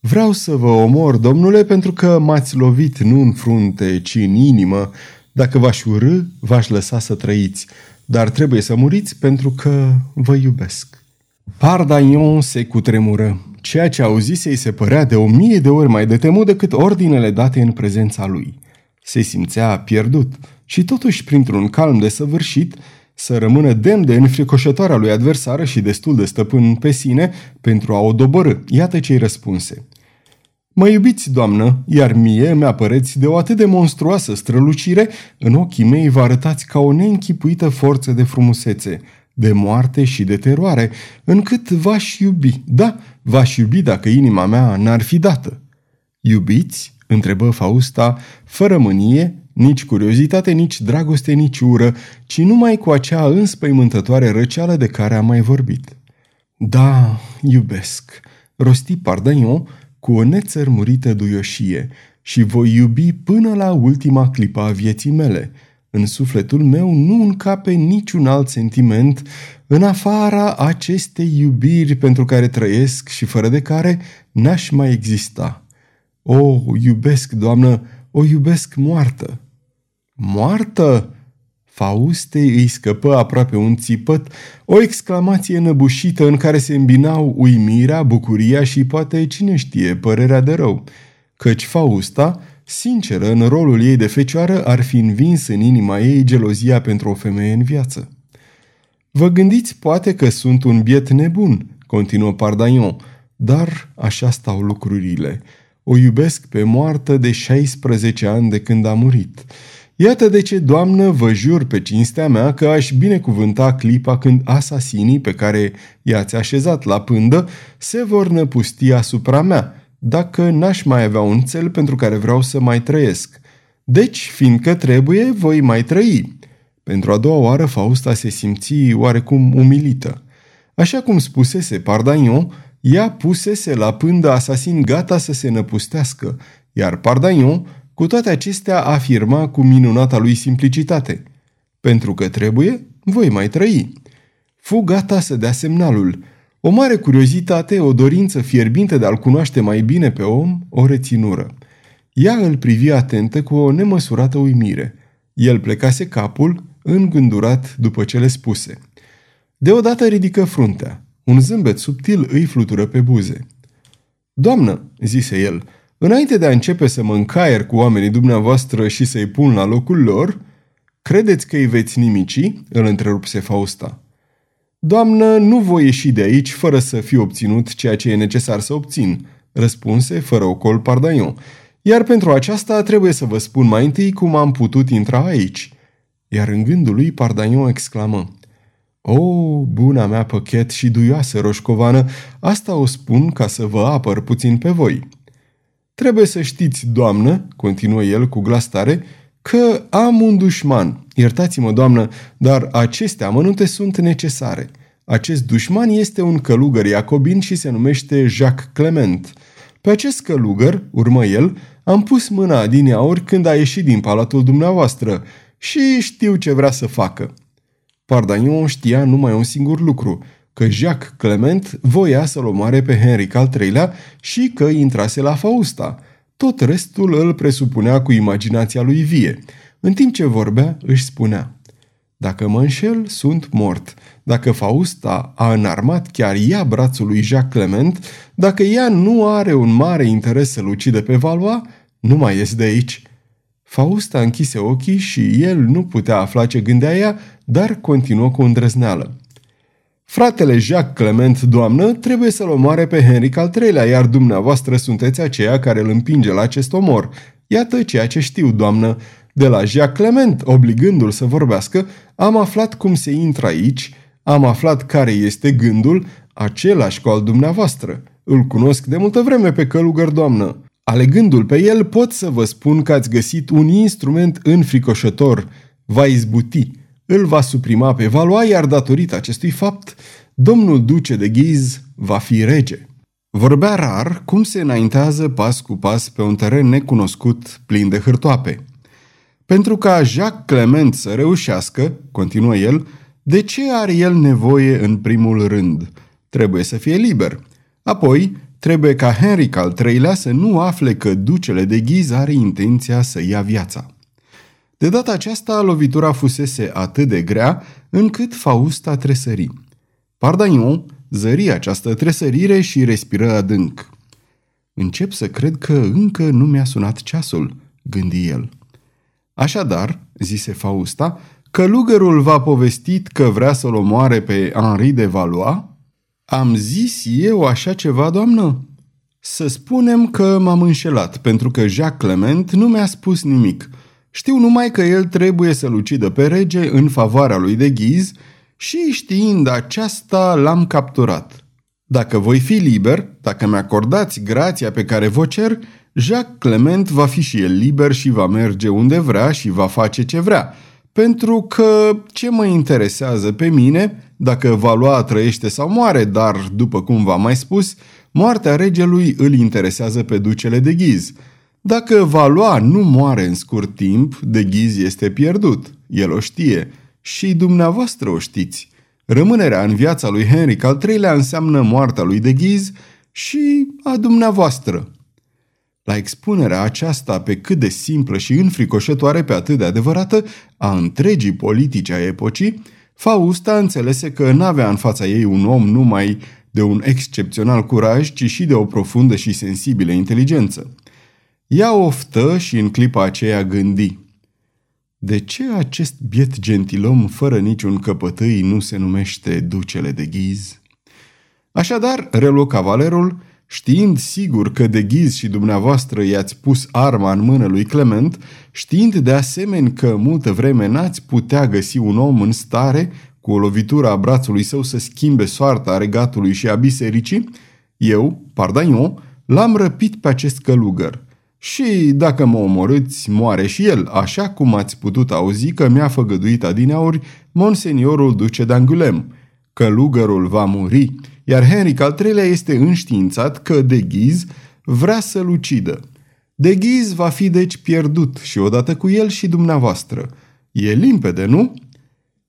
Vreau să vă omor, domnule, pentru că m-ați lovit nu în frunte, ci în inimă. Dacă v-aș urâ, v-aș lăsa să trăiți dar trebuie să muriți pentru că vă iubesc. Pardaion se cutremură. Ceea ce auzise îi se părea de o mie de ori mai de temut decât ordinele date în prezența lui. Se simțea pierdut și totuși, printr-un calm de săvârșit, să rămână demn de înfricoșătoarea lui adversară și destul de stăpân pe sine pentru a o dobărâ. Iată ce-i răspunse. Mă iubiți, doamnă, iar mie mi-apăreți de o atât de monstruoasă strălucire, în ochii mei vă arătați ca o neînchipuită forță de frumusețe, de moarte și de teroare, încât v-aș iubi. Da, v-aș iubi dacă inima mea n-ar fi dată. Iubiți? întrebă Fausta, fără mânie, nici curiozitate, nici dragoste, nici ură, ci numai cu acea înspăimântătoare răceală de care am mai vorbit. Da, iubesc, rosti Pardaion, cu o nețărmurită duioșie și voi iubi până la ultima clipă a vieții mele. În sufletul meu nu încape niciun alt sentiment în afara acestei iubiri pentru care trăiesc și fără de care n-aș mai exista. O, iubesc, Doamnă, o iubesc moartă. Moartă? Faustei îi scăpă aproape un țipăt, o exclamație năbușită în care se îmbinau uimirea, bucuria și poate, cine știe, părerea de rău. Căci Fausta, sinceră în rolul ei de fecioară, ar fi învins în inima ei gelozia pentru o femeie în viață. Vă gândiți poate că sunt un biet nebun, continuă Pardaion, dar așa stau lucrurile. O iubesc pe moartă de 16 ani de când a murit. Iată de ce, doamnă, vă jur pe cinstea mea că aș binecuvânta clipa când asasinii pe care i-ați așezat la pândă se vor năpusti asupra mea, dacă n-aș mai avea un cel pentru care vreau să mai trăiesc. Deci, fiindcă trebuie, voi mai trăi. Pentru a doua oară, Fausta se simți oarecum umilită. Așa cum spusese Pardaion, ea pusese la pândă asasin gata să se năpustească, iar Pardagnon, cu toate acestea, afirma cu minunata lui simplicitate. Pentru că trebuie, voi mai trăi. Fu gata să dea semnalul. O mare curiozitate, o dorință fierbinte de a-l cunoaște mai bine pe om, o reținură. Ea îl privi atentă cu o nemăsurată uimire. El plecase capul, îngândurat după cele spuse. Deodată ridică fruntea. Un zâmbet subtil îi flutură pe buze. Doamnă, zise el, înainte de a începe să mă încaier cu oamenii dumneavoastră și să-i pun la locul lor, credeți că îi veți nimici? îl întrerupse Fausta. Doamnă, nu voi ieși de aici fără să fi obținut ceea ce e necesar să obțin, răspunse fără ocol Pardaion. Iar pentru aceasta trebuie să vă spun mai întâi cum am putut intra aici. Iar în gândul lui Pardaion exclamă. O, buna mea păchet și duioasă roșcovană, asta o spun ca să vă apăr puțin pe voi. Trebuie să știți, doamnă, continuă el cu glas tare, că am un dușman. Iertați-mă, doamnă, dar aceste amănunte sunt necesare. Acest dușman este un călugăr iacobin și se numește Jacques Clement. Pe acest călugăr, urmă el, am pus mâna din aur când a ieșit din palatul dumneavoastră și știu ce vrea să facă. Pardagnon știa numai un singur lucru, că Jacques Clement voia să-l omoare pe Henric al III-lea și că intrase la Fausta. Tot restul îl presupunea cu imaginația lui vie. În timp ce vorbea, își spunea Dacă mă înșel, sunt mort. Dacă Fausta a înarmat chiar ea brațul lui Jacques Clement, dacă ea nu are un mare interes să-l ucide pe Valois, nu mai ies de aici. Fausta închise ochii și el nu putea afla ce gândea ea, dar continuă cu îndrăzneală. Fratele Jacques Clement, doamnă, trebuie să-l omoare pe Henric al III-lea, iar dumneavoastră sunteți aceea care îl împinge la acest omor. Iată ceea ce știu, doamnă. De la Jacques Clement, obligându-l să vorbească, am aflat cum se intră aici, am aflat care este gândul, același cu al dumneavoastră. Îl cunosc de multă vreme pe călugăr, doamnă. Alegându-l pe el, pot să vă spun că ați găsit un instrument înfricoșător. Va izbuti. Îl va suprima pe Valois, iar datorită acestui fapt, domnul duce de Ghiz va fi rege. Vorbea rar cum se înaintează pas cu pas pe un teren necunoscut plin de hârtoape. Pentru ca Jacques Clement să reușească, continuă el, de ce are el nevoie în primul rând? Trebuie să fie liber. Apoi, Trebuie ca Henric al III-lea să nu afle că ducele de ghiz are intenția să ia viața. De data aceasta, lovitura fusese atât de grea, încât Fausta tresări. Pardagnon zări această tresărire și respiră adânc. Încep să cred că încă nu mi-a sunat ceasul, gândi el. Așadar, zise Fausta, călugărul v-a povestit că vrea să-l omoare pe Henri de Valois am zis eu așa ceva, doamnă? Să spunem că m-am înșelat, pentru că Jacques Clement nu mi-a spus nimic. Știu numai că el trebuie să-l ucidă pe rege în favoarea lui de ghiz și știind aceasta l-am capturat. Dacă voi fi liber, dacă mi-acordați grația pe care vă cer, Jacques Clement va fi și el liber și va merge unde vrea și va face ce vrea. Pentru că ce mă interesează pe mine dacă Valois trăiește sau moare, dar, după cum v-am mai spus, moartea regelui îl interesează pe ducele de ghiz. Dacă Valois nu moare în scurt timp, de ghiz este pierdut. El o știe. Și dumneavoastră o știți. Rămânerea în viața lui Henric al III-lea înseamnă moartea lui de ghiz și a dumneavoastră. La expunerea aceasta pe cât de simplă și înfricoșătoare pe atât de adevărată a întregii politici a epocii, Fausta înțelese că n-avea în fața ei un om numai de un excepțional curaj, ci și de o profundă și sensibilă inteligență. Ea oftă și în clipa aceea gândi. De ce acest biet gentilom fără niciun căpătâi nu se numește ducele de ghiz? Așadar, reluă cavalerul, Știind sigur că de ghiz și dumneavoastră i-ați pus arma în mână lui Clement, știind de asemenea că multă vreme n-ați putea găsi un om în stare, cu o lovitură a brațului său, să schimbe soarta regatului și a bisericii, eu, Pardagnon, l-am răpit pe acest călugăr. Și dacă mă omorâți, moare și el, așa cum ați putut auzi că mi-a făgăduit adineauri Monseniorul Duce d'Angulem. Călugărul va muri iar Henric al III-lea este înștiințat că de ghiz vrea să-l ucidă. De ghiz va fi deci pierdut și odată cu el și dumneavoastră. E limpede, nu?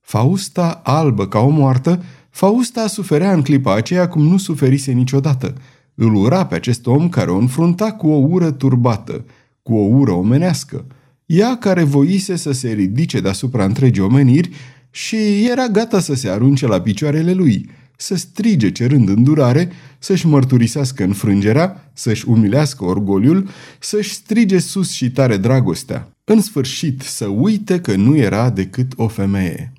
Fausta, albă ca o moartă, Fausta suferea în clipa aceea cum nu suferise niciodată. Îl ura pe acest om care o înfrunta cu o ură turbată, cu o ură omenească. Ea care voise să se ridice deasupra întregii omeniri și era gata să se arunce la picioarele lui, să strige cerând îndurare, să-și mărturisească înfrângerea, să-și umilească orgoliul, să-și strige sus și tare dragostea. În sfârșit, să uite că nu era decât o femeie.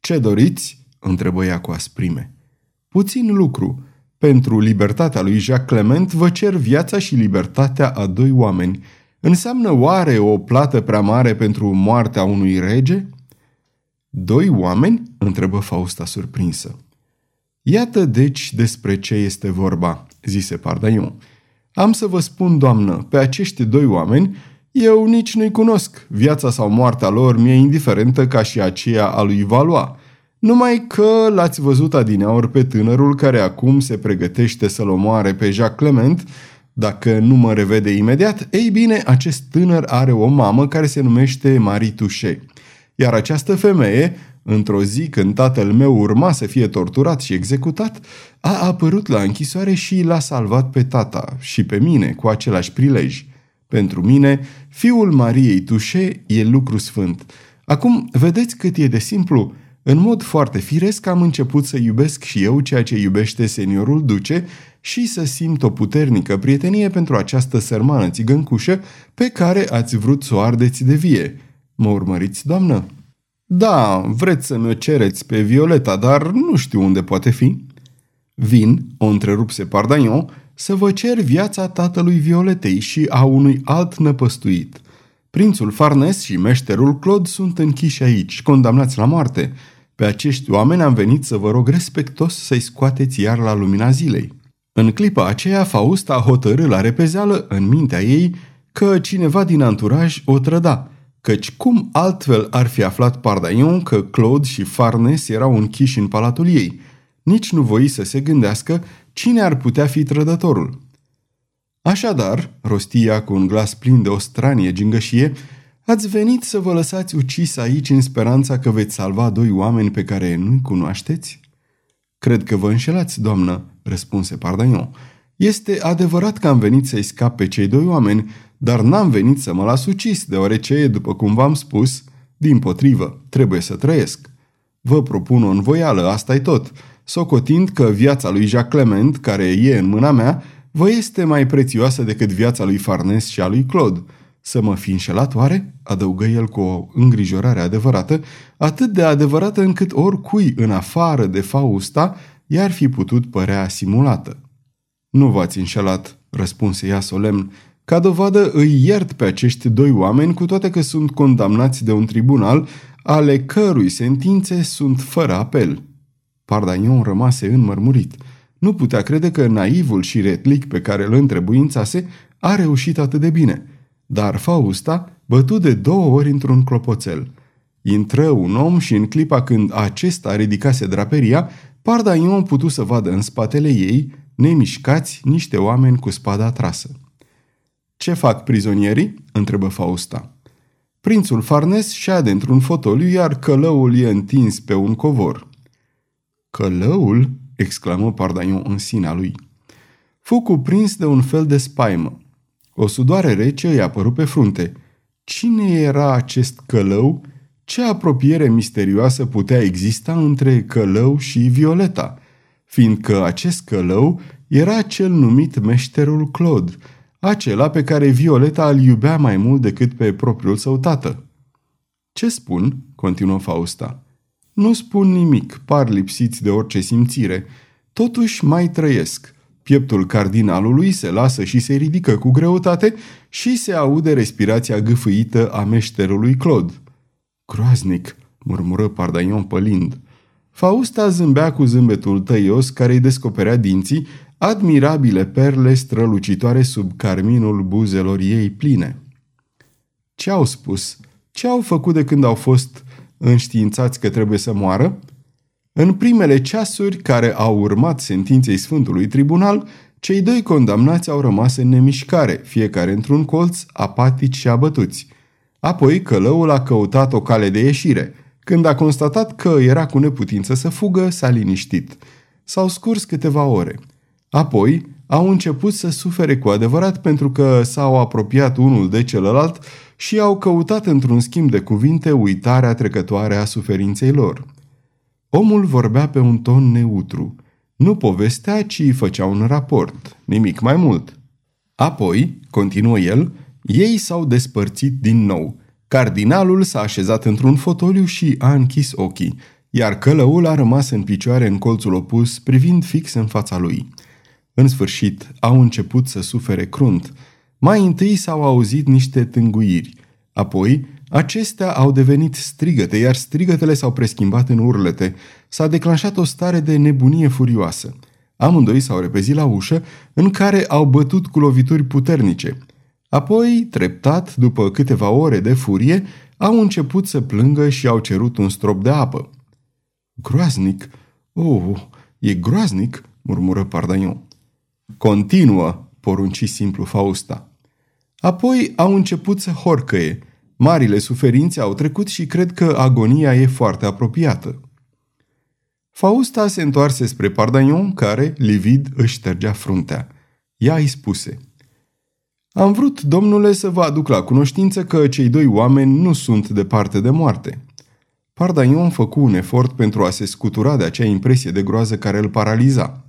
Ce doriți?" întrebă ea cu asprime. Puțin lucru. Pentru libertatea lui Jacques Clement vă cer viața și libertatea a doi oameni. Înseamnă oare o plată prea mare pentru moartea unui rege?" Doi oameni?" întrebă Fausta surprinsă. Iată deci despre ce este vorba, zise Pardaion. Am să vă spun, doamnă, pe acești doi oameni eu nici nu-i cunosc. Viața sau moartea lor mi-e indiferentă ca și aceea a lui Valois. Numai că l-ați văzut adineaori pe tânărul care acum se pregătește să-l omoare pe Jacques Clement, dacă nu mă revede imediat, ei bine, acest tânăr are o mamă care se numește Marie Touché. Iar această femeie, într-o zi când tatăl meu urma să fie torturat și executat, a apărut la închisoare și l-a salvat pe tata și pe mine cu același prilej. Pentru mine, fiul Mariei Tușe e lucru sfânt. Acum, vedeți cât e de simplu? În mod foarte firesc am început să iubesc și eu ceea ce iubește seniorul duce și să simt o puternică prietenie pentru această sărmană țigăncușă pe care ați vrut să o ardeți de vie. Mă urmăriți, doamnă? Da, vreți să mi-o cereți pe Violeta, dar nu știu unde poate fi. Vin, o întrerupse Pardagnon, să vă cer viața tatălui Violetei și a unui alt năpăstuit. Prințul Farnes și meșterul Claude sunt închiși aici, condamnați la moarte. Pe acești oameni am venit să vă rog respectos să-i scoateți iar la lumina zilei. În clipa aceea, Fausta hotărâ la repezeală în mintea ei că cineva din anturaj o trăda, căci cum altfel ar fi aflat Pardaion că Claude și Farnes erau închiși în palatul ei. Nici nu voi să se gândească cine ar putea fi trădătorul. Așadar, rostia cu un glas plin de o stranie gingășie, ați venit să vă lăsați ucis aici în speranța că veți salva doi oameni pe care nu-i cunoașteți? Cred că vă înșelați, doamnă, răspunse Pardaion. Este adevărat că am venit să-i scap pe cei doi oameni, dar n-am venit să mă las ucis, deoarece, după cum v-am spus, din potrivă, trebuie să trăiesc. Vă propun o învoială, asta e tot, socotind că viața lui Jacques Clement, care e în mâna mea, vă este mai prețioasă decât viața lui Farnes și a lui Claude. Să mă fi înșelat oare? adăugă el cu o îngrijorare adevărată, atât de adevărată încât oricui în afară de Fausta i-ar fi putut părea simulată. Nu v-ați înșelat, răspunse ea solemn. Ca dovadă îi iert pe acești doi oameni cu toate că sunt condamnați de un tribunal ale cărui sentințe sunt fără apel. Pardagnon rămase înmărmurit. Nu putea crede că naivul și retlic pe care îl întrebuințase a reușit atât de bine. Dar Fausta bătu de două ori într-un clopoțel. Intră un om și în clipa când acesta ridicase draperia, Pardagnon putu să vadă în spatele ei, nemișcați, niște oameni cu spada trasă. Ce fac prizonierii?" întrebă Fausta. Prințul Farnes șade într-un fotoliu, iar călăul e întins pe un covor. Călăul? exclamă Pardaion în sinea lui. Fu cuprins de un fel de spaimă. O sudoare rece îi apăru pe frunte. Cine era acest călău? Ce apropiere misterioasă putea exista între călău și Violeta? Fiindcă acest călău era cel numit meșterul Claude, acela pe care Violeta îl iubea mai mult decât pe propriul său tată. Ce spun?" continuă Fausta. Nu spun nimic, par lipsiți de orice simțire. Totuși mai trăiesc. Pieptul cardinalului se lasă și se ridică cu greutate și se aude respirația gâfâită a meșterului Claude. Groaznic, murmură Pardaion pălind. Fausta zâmbea cu zâmbetul tăios care îi descoperea dinții, admirabile perle strălucitoare sub carminul buzelor ei pline. Ce au spus? Ce au făcut de când au fost înștiințați că trebuie să moară? În primele ceasuri care au urmat sentinței Sfântului Tribunal, cei doi condamnați au rămas în nemișcare, fiecare într-un colț, apatici și abătuți. Apoi călăul a căutat o cale de ieșire. Când a constatat că era cu neputință să fugă, s-a liniștit. S-au scurs câteva ore. Apoi au început să sufere cu adevărat pentru că s-au apropiat unul de celălalt și au căutat într-un schimb de cuvinte uitarea trecătoare a suferinței lor. Omul vorbea pe un ton neutru. Nu povestea, ci făcea un raport, nimic mai mult. Apoi, continuă el, ei s-au despărțit din nou. Cardinalul s-a așezat într-un fotoliu și a închis ochii, iar călăul a rămas în picioare în colțul opus, privind fix în fața lui. În sfârșit, au început să sufere crunt. Mai întâi s-au auzit niște tânguiri. Apoi, acestea au devenit strigăte, iar strigătele s-au preschimbat în urlete. S-a declanșat o stare de nebunie furioasă. Amândoi s-au repezit la ușă, în care au bătut cu lovituri puternice. Apoi, treptat, după câteva ore de furie, au început să plângă și au cerut un strop de apă. Groaznic! Oh, e groaznic!" murmură Pardaion. Continuă, porunci simplu Fausta. Apoi au început să horcăie. Marile suferințe au trecut și cred că agonia e foarte apropiată. Fausta se întoarse spre Pardaion, care, livid, își ștergea fruntea. Ea îi spuse – am vrut, domnule, să vă aduc la cunoștință că cei doi oameni nu sunt departe de moarte. Pardaion făcu un efort pentru a se scutura de acea impresie de groază care îl paraliza.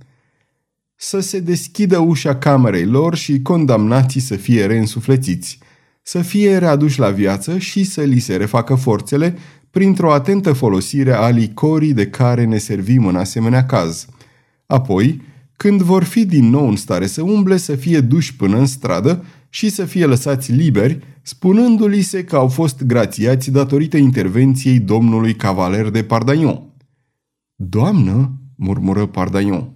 Să se deschidă ușa camerei lor și condamnații să fie reînsuflețiți, să fie readuși la viață și să li se refacă forțele printr-o atentă folosire a licorii de care ne servim în asemenea caz. Apoi, când vor fi din nou în stare să umble, să fie duși până în stradă și să fie lăsați liberi, spunându-li se că au fost grațiați datorită intervenției domnului cavaler de Pardaion. Doamnă, murmură Pardaion.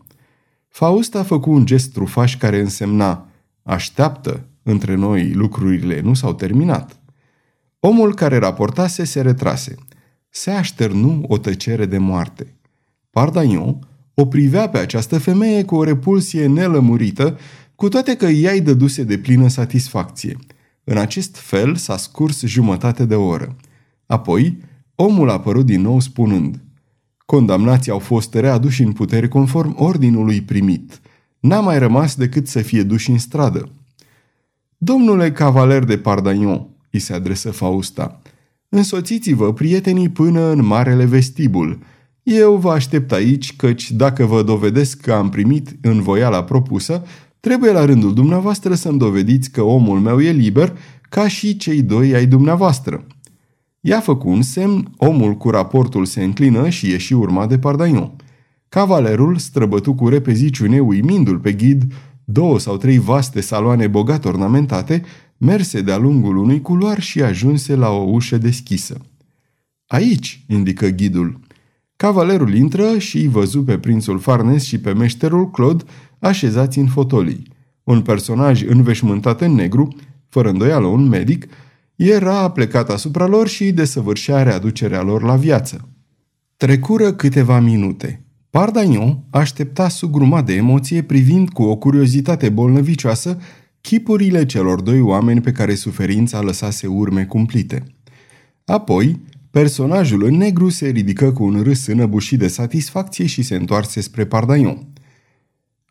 Faust a făcut un gest trufaș care însemna Așteaptă, între noi lucrurile nu s-au terminat. Omul care raportase se retrase. Se așternu o tăcere de moarte. Pardaion o privea pe această femeie cu o repulsie nelămurită, cu toate că ea îi dăduse de plină satisfacție. În acest fel s-a scurs jumătate de oră. Apoi, omul a apărut din nou spunând Condamnații au fost readuși în putere conform ordinului primit. N-a mai rămas decât să fie duși în stradă. Domnule cavaler de Pardagnon, îi se adresă Fausta, însoțiți-vă prietenii până în marele vestibul – eu vă aștept aici, căci dacă vă dovedesc că am primit învoiala propusă, trebuie la rândul dumneavoastră să-mi dovediți că omul meu e liber, ca și cei doi ai dumneavoastră. I-a făcut un semn, omul cu raportul se înclină și ieși urmat de Pardaion. Cavalerul străbătu cu repeziciune uimindu-l pe ghid două sau trei vaste saloane bogat ornamentate, merse de-a lungul unui culoar și ajunse la o ușă deschisă. Aici, indică ghidul. Cavalerul intră și îi văzu pe prințul Farnes și pe meșterul Claude așezați în fotolii. Un personaj înveșmântat în negru, fără îndoială un medic, era plecat asupra lor și desăvârșea readucerea lor la viață. Trecură câteva minute. Pardagnon aștepta sugrumat de emoție privind cu o curiozitate bolnăvicioasă chipurile celor doi oameni pe care suferința lăsase urme cumplite. Apoi, Personajul în negru se ridică cu un râs înăbușit de satisfacție și se întoarse spre Pardaion.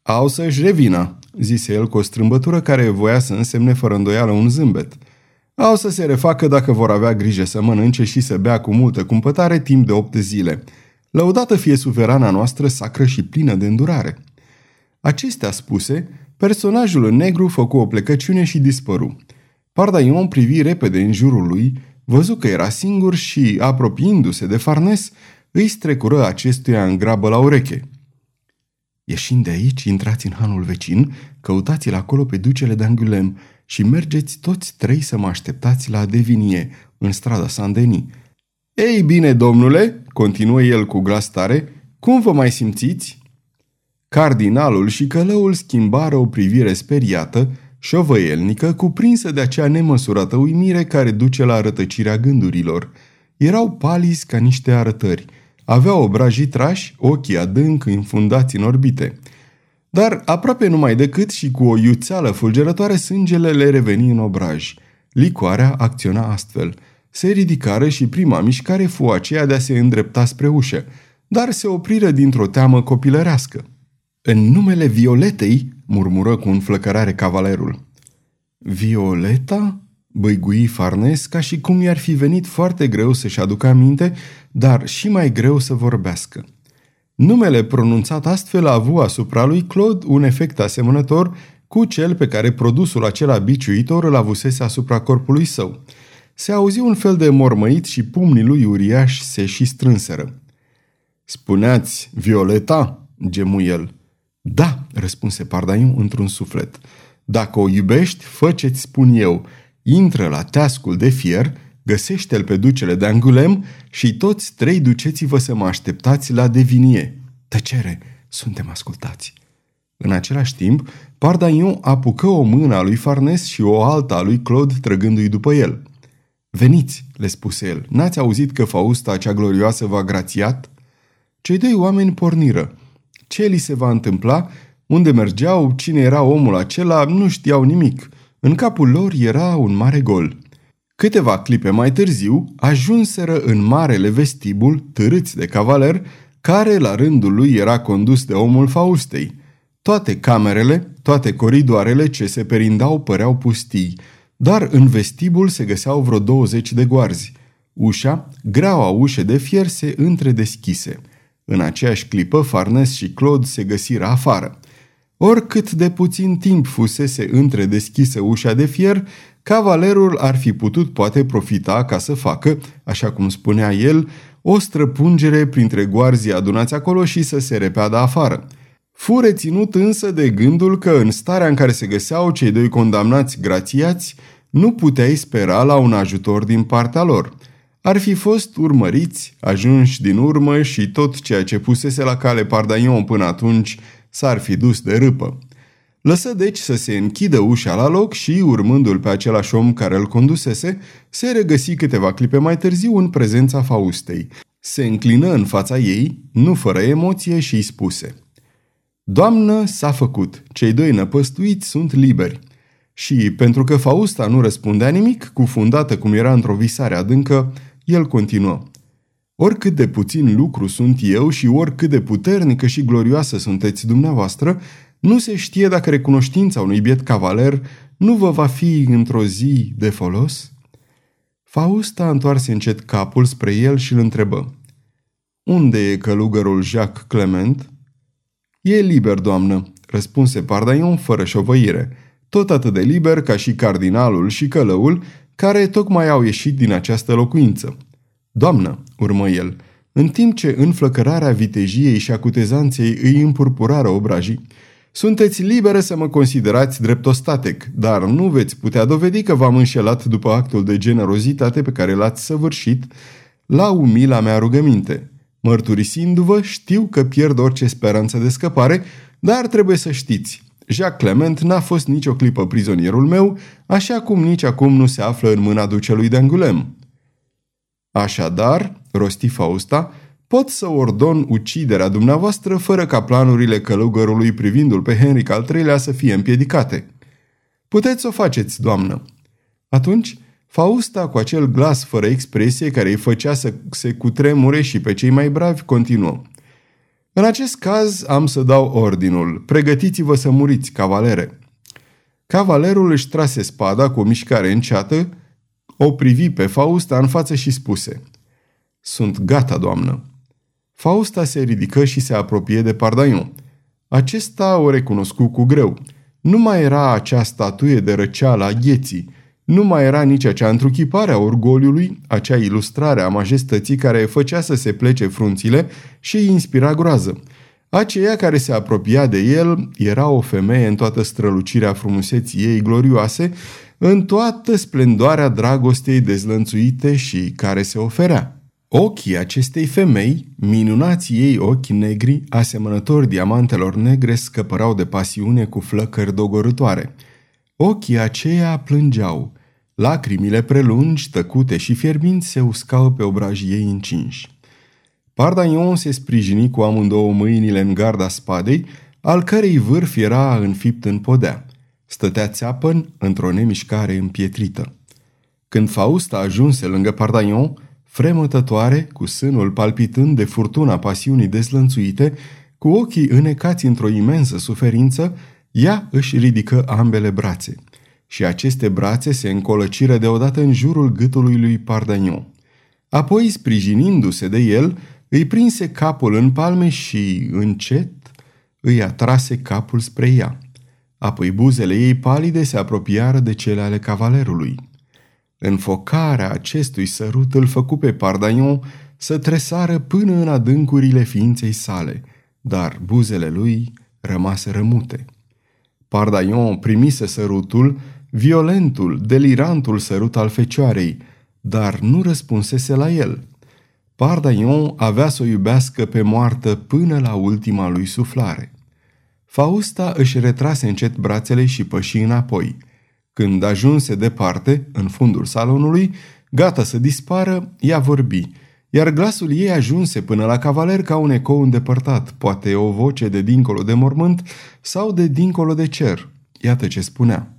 Au să-și revină, zise el cu o strâmbătură care voia să însemne fără îndoială un zâmbet. Au să se refacă dacă vor avea grijă să mănânce și să bea cu multă cumpătare timp de opt zile. Lăudată fie suverana noastră sacră și plină de îndurare. Acestea spuse, personajul în negru făcu o plecăciune și dispăru. Pardaion privi repede în jurul lui, Văzu că era singur și, apropiindu-se de Farnes, îi strecură acestuia în grabă la ureche. Ieșind de aici, intrați în hanul vecin, căutați-l acolo pe ducele de Angulem și mergeți toți trei să mă așteptați la Devinie, în strada Saint-Denis. Ei bine, domnule, continuă el cu glas tare, cum vă mai simțiți? Cardinalul și călăul schimbară o privire speriată, șovăielnică, cuprinsă de acea nemăsurată uimire care duce la rătăcirea gândurilor. Erau palizi ca niște arătări. Avea obrajii trași, ochii adânc infundați în orbite. Dar aproape numai decât și cu o iuțeală fulgerătoare sângele le reveni în obraj. Licoarea acționa astfel. Se ridicară și prima mișcare fu aceea de a se îndrepta spre ușă, dar se opriră dintr-o teamă copilărească. În numele Violetei, murmură cu înflăcărare cavalerul. Violeta? Băigui Farnes ca și cum i-ar fi venit foarte greu să-și aducă aminte, dar și mai greu să vorbească. Numele pronunțat astfel a avut asupra lui Claude un efect asemănător cu cel pe care produsul acela biciuitor îl avusese asupra corpului său. Se auzi un fel de mormăit și pumnii lui uriași se și strânseră. Spuneați, Violeta?" gemu el. Da, răspunse Pardaiu într-un suflet. Dacă o iubești, fă ce-ți spun eu. Intră la teascul de fier, găsește-l pe ducele de Angulem și toți trei duceți-vă să mă așteptați la devinie. Tăcere, suntem ascultați. În același timp, Pardaiu apucă o mână a lui Farnes și o alta a lui Claude trăgându-i după el. Veniți, le spuse el, n-ați auzit că Fausta cea glorioasă v-a grațiat? Cei doi oameni porniră. Ce li se va întâmpla? Unde mergeau? Cine era omul acela? Nu știau nimic. În capul lor era un mare gol. Câteva clipe mai târziu, ajunseră în marele vestibul, târâți de cavaler, care la rândul lui era condus de omul Faustei. Toate camerele, toate coridoarele ce se perindau păreau pustii, dar în vestibul se găseau vreo 20 de goarzi. Ușa, greaua ușă de fier, se întredeschise. În aceeași clipă, Farnes și Claude se găsiră afară. Oricât de puțin timp fusese întredeschisă ușa de fier, cavalerul ar fi putut poate profita ca să facă, așa cum spunea el, o străpungere printre goarzii adunați acolo și să se repeadă afară. Fu reținut însă de gândul că în starea în care se găseau cei doi condamnați grațiați, nu puteai spera la un ajutor din partea lor. Ar fi fost urmăriți, ajunși din urmă și tot ceea ce pusese la cale Pardaion până atunci s-ar fi dus de râpă. Lăsă deci să se închidă ușa la loc și, urmându-l pe același om care îl condusese, se regăsi câteva clipe mai târziu în prezența Faustei. Se înclină în fața ei, nu fără emoție, și îi spuse Doamnă, s-a făcut. Cei doi năpăstuiți sunt liberi. Și, pentru că Fausta nu răspundea nimic, cufundată cum era într-o visare adâncă, el continuă. Oricât de puțin lucru sunt eu și oricât de puternică și glorioasă sunteți dumneavoastră, nu se știe dacă recunoștința unui biet cavaler nu vă va fi într-o zi de folos? Fausta întoarse încet capul spre el și îl întrebă. Unde e călugărul Jacques Clement?" E liber, doamnă," răspunse Pardaion fără șovăire, tot atât de liber ca și cardinalul și călăul care tocmai au ieșit din această locuință. Doamnă, urmă el, în timp ce înflăcărarea vitejiei și acutezanței îi împurpurară obrajii, sunteți liberă să mă considerați drept ostatec, dar nu veți putea dovedi că v-am înșelat după actul de generozitate pe care l-ați săvârșit la umila mea rugăminte. Mărturisindu-vă, știu că pierd orice speranță de scăpare, dar trebuie să știți, Jacques Clement n-a fost nicio clipă prizonierul meu, așa cum nici acum nu se află în mâna ducelui de Angulem. Așadar, rosti Fausta, pot să ordon uciderea dumneavoastră fără ca planurile călugărului privindul pe Henric al III-lea să fie împiedicate. Puteți să o faceți, doamnă. Atunci, Fausta, cu acel glas fără expresie care îi făcea să se cutremure și pe cei mai bravi, continuă. În acest caz am să dau ordinul. Pregătiți-vă să muriți, cavalere. Cavalerul își trase spada cu o mișcare înceată, o privi pe Fausta în față și spuse Sunt gata, doamnă. Fausta se ridică și se apropie de Pardaion. Acesta o recunoscu cu greu. Nu mai era acea statuie de răceală a gheții, nu mai era nici acea întruchipare a orgoliului, acea ilustrare a majestății care făcea să se plece frunțile și îi inspira groază. Aceea care se apropia de el era o femeie în toată strălucirea frumuseții ei glorioase, în toată splendoarea dragostei dezlănțuite și care se oferea. Ochii acestei femei, minunații ei ochi negri, asemănători diamantelor negre, scăpărau de pasiune cu flăcări dogorătoare. Ochii aceia plângeau. Lacrimile prelungi, tăcute și fierbinți se uscau pe obrajii ei încinși. Pardaion se sprijini cu amândouă mâinile în garda spadei, al cărei vârf era înfipt în podea. Stătea țeapăn într-o nemișcare împietrită. Când Fausta ajunse lângă Pardaion, fremătătoare, cu sânul palpitând de furtuna pasiunii dezlănțuite, cu ochii înecați într-o imensă suferință, ea își ridică ambele brațe. Și aceste brațe se încolăciră deodată în jurul gâtului lui Pardagnon. Apoi, sprijinindu-se de el, îi prinse capul în palme și, încet, îi atrase capul spre ea. Apoi buzele ei palide se apropiară de cele ale cavalerului. Înfocarea acestui sărut îl făcu pe Pardaion să tresară până în adâncurile ființei sale, dar buzele lui rămase rămute. Pardaion primise sărutul, violentul, delirantul sărut al fecioarei, dar nu răspunsese la el. Pardaion avea să o iubească pe moartă până la ultima lui suflare. Fausta își retrase încet brațele și păși înapoi. Când ajunse departe, în fundul salonului, gata să dispară, ea vorbi, iar glasul ei ajunse până la cavaler ca un ecou îndepărtat, poate o voce de dincolo de mormânt sau de dincolo de cer. Iată ce spunea.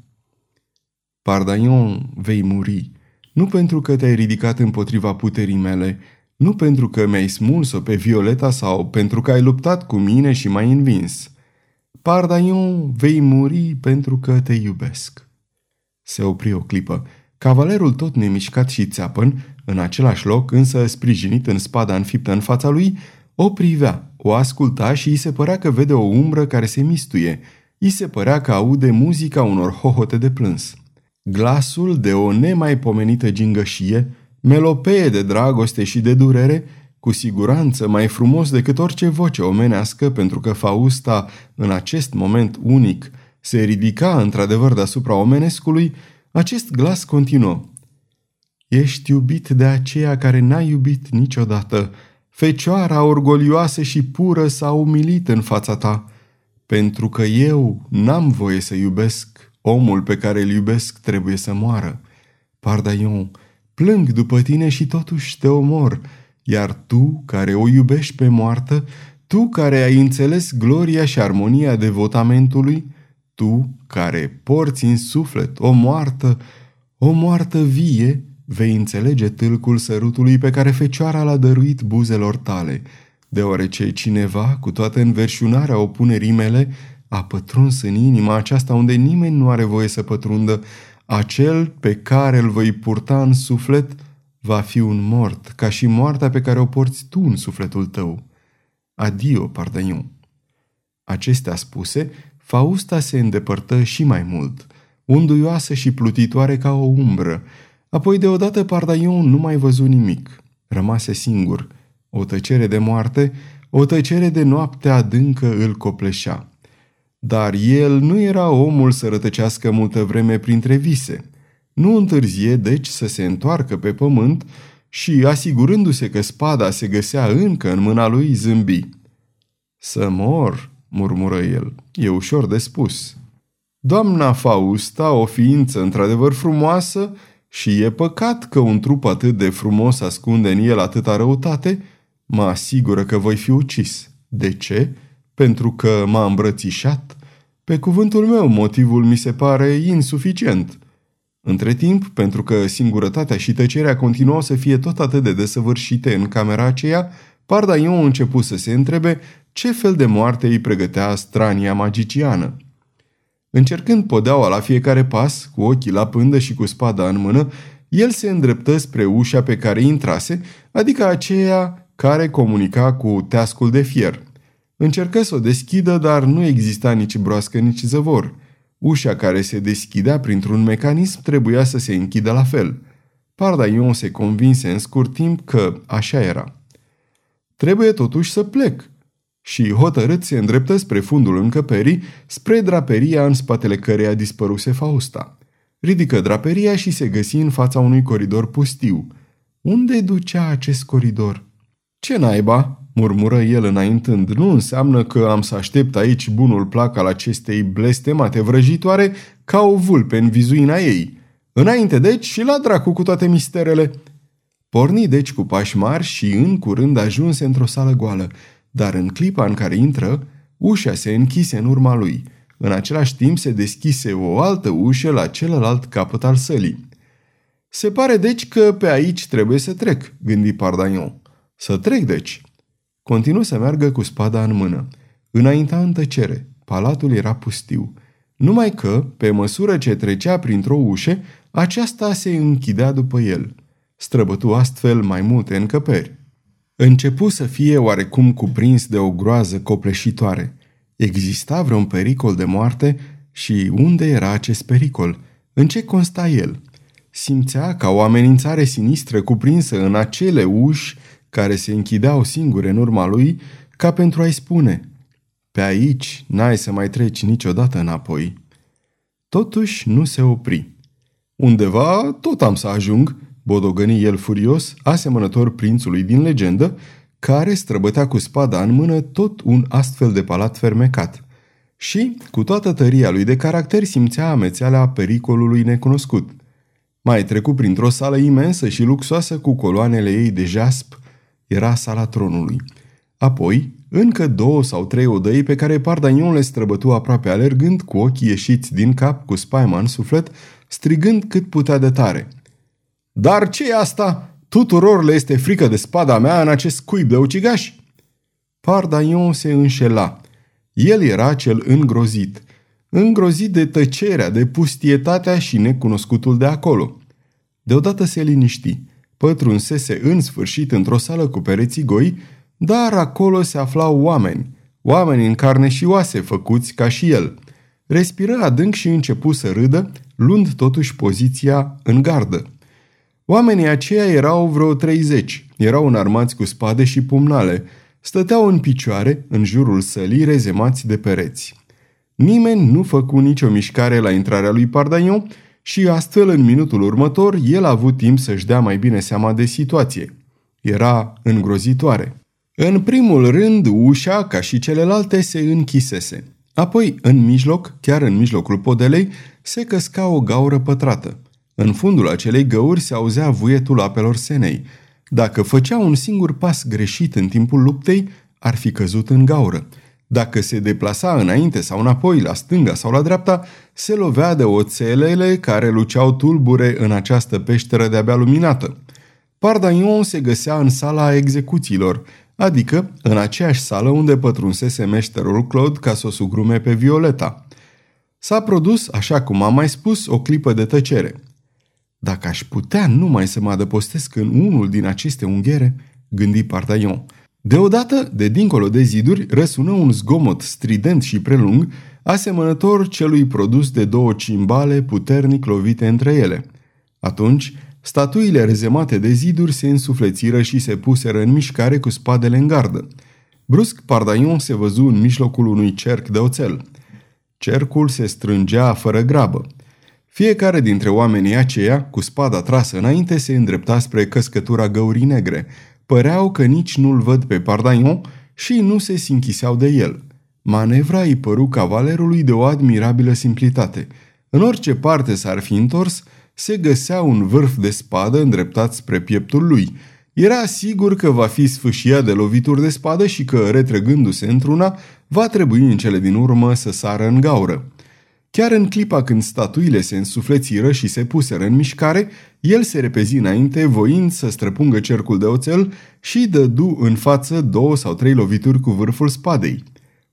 Pardaion, vei muri, nu pentru că te-ai ridicat împotriva puterii mele, nu pentru că mi-ai smuls-o pe Violeta sau pentru că ai luptat cu mine și m-ai învins. Pardaion, vei muri pentru că te iubesc. Se opri o clipă. Cavalerul tot nemișcat și țeapăn, în același loc, însă sprijinit în spada înfiptă în fața lui, o privea, o asculta și îi se părea că vede o umbră care se mistuie. Îi se părea că aude muzica unor hohote de plâns. Glasul de o nemaipomenită gingășie, melopee de dragoste și de durere, cu siguranță mai frumos decât orice voce omenească, pentru că Fausta, în acest moment unic, se ridica într-adevăr deasupra omenescului, acest glas continuă. Ești iubit de aceea care n-a iubit niciodată. Fecioara orgolioasă și pură s-a umilit în fața ta, pentru că eu n-am voie să iubesc, omul pe care îl iubesc trebuie să moară. Pardaion, plâng după tine și totuși te omor, iar tu, care o iubești pe moartă, tu care ai înțeles gloria și armonia devotamentului, tu care porți în suflet o moartă, o moartă vie, vei înțelege tâlcul sărutului pe care fecioara l-a dăruit buzelor tale, deoarece cineva, cu toată înverșunarea opunerii mele, a pătruns în inima aceasta unde nimeni nu are voie să pătrundă, acel pe care îl voi purta în suflet va fi un mort, ca și moartea pe care o porți tu în sufletul tău. Adio, Pardaion. Acestea spuse, Fausta se îndepărtă și mai mult, unduioasă și plutitoare ca o umbră. Apoi deodată Pardaion nu mai văzu nimic. Rămase singur. O tăcere de moarte, o tăcere de noapte adâncă îl copleșea. Dar el nu era omul să rătăcească multă vreme printre vise. Nu întârzie, deci, să se întoarcă pe pământ și, asigurându-se că spada se găsea încă în mâna lui, zâmbi. Să mor, murmură el, e ușor de spus. Doamna Fausta, o ființă într-adevăr frumoasă, și e păcat că un trup atât de frumos ascunde în el atâta răutate, mă asigură că voi fi ucis. De ce? Pentru că m-a îmbrățișat? Pe cuvântul meu, motivul mi se pare insuficient. Între timp, pentru că singurătatea și tăcerea continuau să fie tot atât de desăvârșite în camera aceea, Pardaion a început să se întrebe ce fel de moarte îi pregătea strania magiciană. Încercând podeaua la fiecare pas, cu ochii la pândă și cu spada în mână, el se îndreptă spre ușa pe care intrase, adică aceea care comunica cu teascul de fier. Încercă să o deschidă, dar nu exista nici broască, nici zăvor. Ușa care se deschidea printr-un mecanism trebuia să se închidă la fel. Pardaion se convinse în scurt timp că așa era. Trebuie totuși să plec, și hotărât se îndreptă spre fundul încăperii, spre draperia în spatele căreia dispăruse Fausta. Ridică draperia și se găsi în fața unui coridor pustiu. Unde ducea acest coridor? Ce naiba?" Murmură el înaintând. Nu înseamnă că am să aștept aici bunul plac al acestei blestemate vrăjitoare ca o vulpe în vizuina ei. Înainte deci și la dracu cu toate misterele. Porni deci cu pași mari și în curând ajunse într-o sală goală, dar în clipa în care intră, ușa se închise în urma lui. În același timp se deschise o altă ușă la celălalt capăt al sălii. Se pare deci că pe aici trebuie să trec, gândi Pardagnon. Să trec deci. Continuă să meargă cu spada în mână. Înainta în tăcere. Palatul era pustiu. Numai că, pe măsură ce trecea printr-o ușă, aceasta se închidea după el. Străbătu astfel mai multe încăperi. Începu să fie oarecum cuprins de o groază copleșitoare. Exista vreun pericol de moarte și unde era acest pericol? În ce consta el? Simțea ca o amenințare sinistră cuprinsă în acele uși care se închideau singure în urma lui, ca pentru a-i spune Pe aici n-ai să mai treci niciodată înapoi. Totuși nu se opri. Undeva tot am să ajung, bodogăni el furios, asemănător prințului din legendă, care străbătea cu spada în mână tot un astfel de palat fermecat. Și, cu toată tăria lui de caracter, simțea amețeala pericolului necunoscut. Mai trecu printr-o sală imensă și luxoasă cu coloanele ei de jasp, era sala tronului. Apoi, încă două sau trei odăi pe care Pardagnon le străbătu aproape alergând, cu ochii ieșiți din cap, cu spaima în suflet, strigând cât putea de tare. Dar ce e asta? Tuturor le este frică de spada mea în acest cuib de ucigaș? Pardagnon se înșela. El era cel îngrozit. Îngrozit de tăcerea, de pustietatea și necunoscutul de acolo. Deodată se liniști. Pătrunsese în sfârșit într-o sală cu pereții goi, dar acolo se aflau oameni, oameni în carne și oase, făcuți ca și el. Respiră adânc și începu să râdă, luând totuși poziția în gardă. Oamenii aceia erau vreo 30, erau înarmați cu spade și pumnale, stăteau în picioare, în jurul sălii, rezemați de pereți. Nimeni nu făcu nicio mișcare la intrarea lui Pardagnon și astfel, în minutul următor, el a avut timp să-și dea mai bine seama de situație. Era îngrozitoare. În primul rând, ușa, ca și celelalte, se închisese. Apoi, în mijloc, chiar în mijlocul podelei, se căsca o gaură pătrată. În fundul acelei găuri se auzea vuietul apelor senei. Dacă făcea un singur pas greșit în timpul luptei, ar fi căzut în gaură. Dacă se deplasa înainte sau înapoi, la stânga sau la dreapta, se lovea de oțelele care luceau tulbure în această peșteră de-abia luminată. Pardagnon se găsea în sala execuțiilor, adică în aceeași sală unde pătrunsese meșterul Claude ca să o sugrume pe Violeta. S-a produs, așa cum am mai spus, o clipă de tăcere. Dacă aș putea numai să mă adăpostesc în unul din aceste unghere, gândi Pardagnon. Deodată, de dincolo de ziduri, răsună un zgomot strident și prelung, asemănător celui produs de două cimbale puternic lovite între ele. Atunci, statuile rezemate de ziduri se însuflețiră și se puseră în mișcare cu spadele în gardă. Brusc, Pardaion se văzu în mijlocul unui cerc de oțel. Cercul se strângea fără grabă. Fiecare dintre oamenii aceia, cu spada trasă înainte, se îndrepta spre căscătura găurii negre. Păreau că nici nu-l văd pe Pardaion și nu se sinchiseau de el. Manevra îi păru cavalerului de o admirabilă simplitate. În orice parte s-ar fi întors, se găsea un vârf de spadă îndreptat spre pieptul lui. Era sigur că va fi sfâșiat de lovituri de spadă și că, retrăgându-se într-una, va trebui în cele din urmă să sară în gaură. Chiar în clipa când statuile se însuflețiră și se puseră în mișcare, el se repezi înainte, voind să străpungă cercul de oțel și dădu în față două sau trei lovituri cu vârful spadei.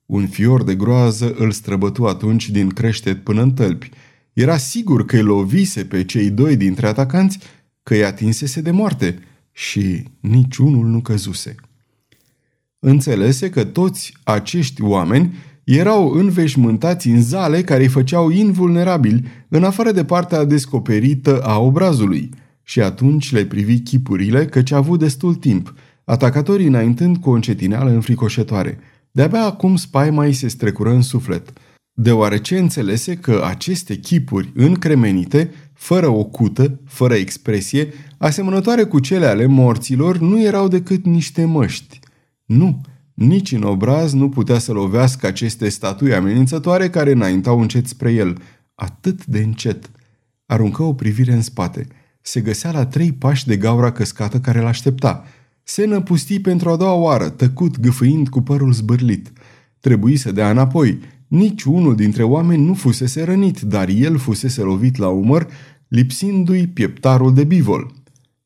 Un fior de groază îl străbătu atunci din creștet până în tălpi. Era sigur că îi lovise pe cei doi dintre atacanți, că îi atinsese de moarte și niciunul nu căzuse. Înțelese că toți acești oameni erau înveșmântați în zale care îi făceau invulnerabili, în afară de partea descoperită a obrazului. Și atunci le privi chipurile, căci a avut destul timp, atacatorii înaintând cu o încetineală înfricoșătoare. De-abia acum spaima îi se strecură în suflet, deoarece înțelese că aceste chipuri încremenite, fără o cută, fără expresie, asemănătoare cu cele ale morților, nu erau decât niște măști. Nu, nici în obraz nu putea să lovească aceste statui amenințătoare care înaintau încet spre el, atât de încet. Aruncă o privire în spate. se găsea la trei pași de gaura căscată care l-aștepta. Se năpusti pentru a doua oară, tăcut, gâfâind cu părul zbârlit. Trebuie să dea înapoi. Nici unul dintre oameni nu fusese rănit, dar el fusese lovit la umăr, lipsindu-i pieptarul de bivol.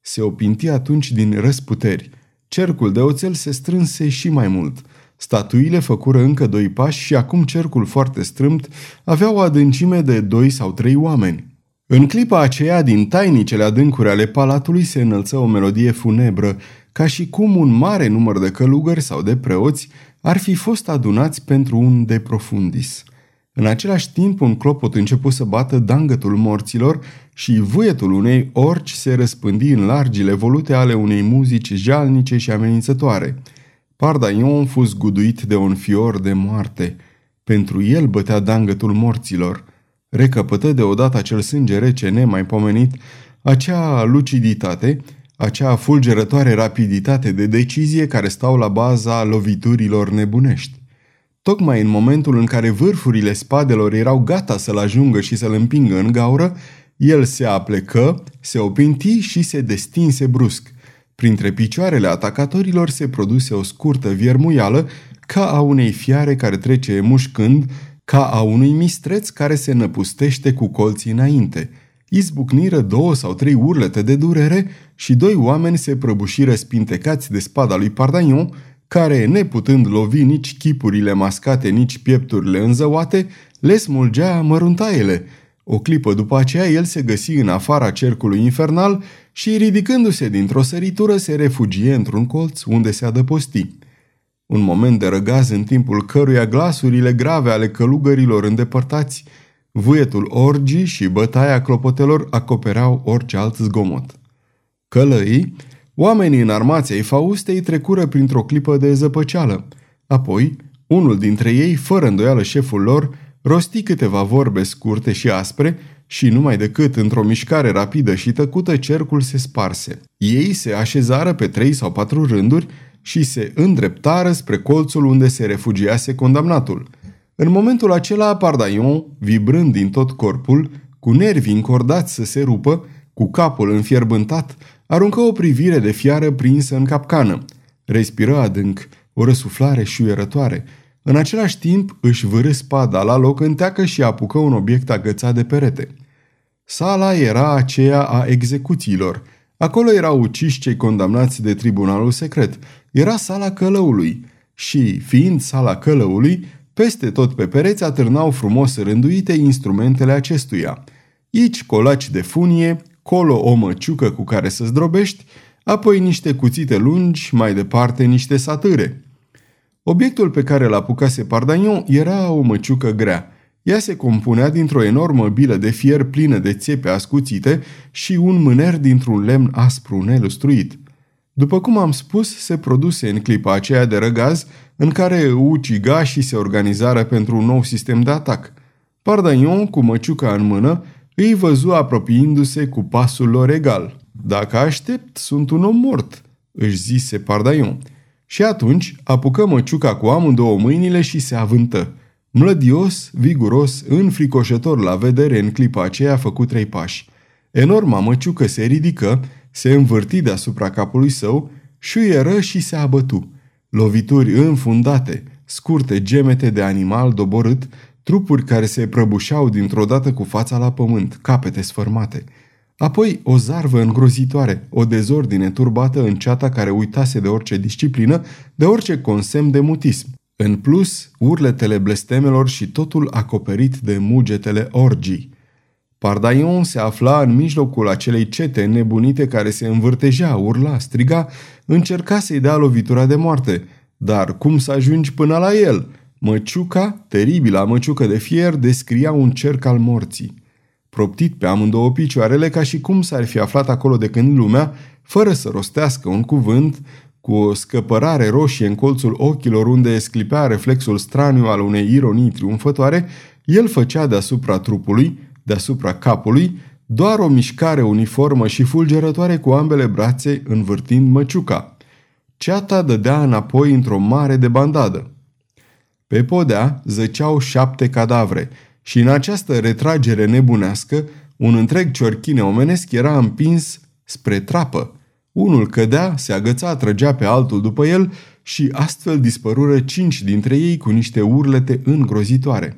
Se opinti atunci din răsputeri. Cercul de oțel se strânse și mai mult. Statuile făcură încă doi pași și acum cercul foarte strâmt avea o adâncime de doi sau trei oameni. În clipa aceea, din tainicele adâncuri ale palatului se înălță o melodie funebră, ca și cum un mare număr de călugări sau de preoți ar fi fost adunați pentru un de profundis. În același timp, un clopot început să bată dangătul morților și vuietul unei orci se răspândi în largile volute ale unei muzici jalnice și amenințătoare. Pardaion fu zguduit de un fior de moarte. Pentru el bătea dangătul morților. Recăpătă deodată acel sânge rece nemaipomenit, acea luciditate, acea fulgerătoare rapiditate de decizie care stau la baza loviturilor nebunești. Tocmai în momentul în care vârfurile spadelor erau gata să-l ajungă și să-l împingă în gaură, el se aplecă, se opinti și se destinse brusc. Printre picioarele atacatorilor se produse o scurtă viermuială, ca a unei fiare care trece mușcând, ca a unui mistreț care se năpustește cu colții înainte. Izbucniră două sau trei urlete de durere și doi oameni se prăbușiră spintecați de spada lui Pardagnon, care, neputând lovi nici chipurile mascate, nici piepturile înzăuate, le smulgea măruntaiele. O clipă după aceea el se găsi în afara cercului infernal și, ridicându-se dintr-o săritură, se refugie într-un colț unde se adăposti. Un moment de răgaz în timpul căruia glasurile grave ale călugărilor îndepărtați, vuietul orgii și bătaia clopotelor acopereau orice alt zgomot. Călăii, Oamenii în armația ei Faustei trecură printr-o clipă de zăpăceală. Apoi, unul dintre ei, fără îndoială șeful lor, rosti câteva vorbe scurte și aspre și numai decât într-o mișcare rapidă și tăcută cercul se sparse. Ei se așezară pe trei sau patru rânduri și se îndreptară spre colțul unde se refugiase condamnatul. În momentul acela, Pardaion, vibrând din tot corpul, cu nervii încordați să se rupă, cu capul înfierbântat, Aruncă o privire de fiară prinsă în capcană. Respiră adânc, o răsuflare șuierătoare. În același timp își vârâ spada la loc în teacă și apucă un obiect agățat de perete. Sala era aceea a execuțiilor. Acolo erau uciși cei condamnați de tribunalul secret. Era sala călăului și, fiind sala călăului, peste tot pe pereți atârnau frumos rânduite instrumentele acestuia. Aici colaci de funie, colo o măciucă cu care să zdrobești, apoi niște cuțite lungi, mai departe niște satâre. Obiectul pe care l apucase Pardagnon era o măciucă grea. Ea se compunea dintr-o enormă bilă de fier plină de țepe ascuțite și un mâner dintr-un lemn aspru nelustruit. După cum am spus, se produse în clipa aceea de răgaz în care ucigașii se organizară pentru un nou sistem de atac. Pardagnon, cu măciuca în mână, îi văzu apropiindu-se cu pasul lor egal. Dacă aștept, sunt un om mort, își zise Pardaion. Și atunci apucă măciuca cu amândouă mâinile și se avântă. Mlădios, viguros, înfricoșător la vedere în clipa aceea a făcut trei pași. Enorma măciucă se ridică, se învârti deasupra capului său, șuieră și se abătu. Lovituri înfundate, scurte gemete de animal doborât, trupuri care se prăbușeau dintr-o dată cu fața la pământ, capete sfărmate. Apoi o zarvă îngrozitoare, o dezordine turbată în ceata care uitase de orice disciplină, de orice consemn de mutism. În plus, urletele blestemelor și totul acoperit de mugetele orgii. Pardaion se afla în mijlocul acelei cete nebunite care se învârtejea, urla, striga, încerca să-i dea lovitura de moarte. Dar cum să ajungi până la el – Măciuca, teribila măciucă de fier, descria un cerc al morții. Proptit pe amândouă picioarele ca și cum s-ar fi aflat acolo de când lumea, fără să rostească un cuvânt, cu o scăpărare roșie în colțul ochilor unde sclipea reflexul straniu al unei ironii triumfătoare, el făcea deasupra trupului, deasupra capului, doar o mișcare uniformă și fulgerătoare cu ambele brațe învârtind măciuca. Ceata dădea înapoi într-o mare de bandadă. Pe podea zăceau șapte cadavre și în această retragere nebunească, Un întreg ciorchine omenesc era împins spre trapă. Unul cădea, se agăța, trăgea pe altul după el și astfel dispărură cinci dintre ei cu niște urlete îngrozitoare.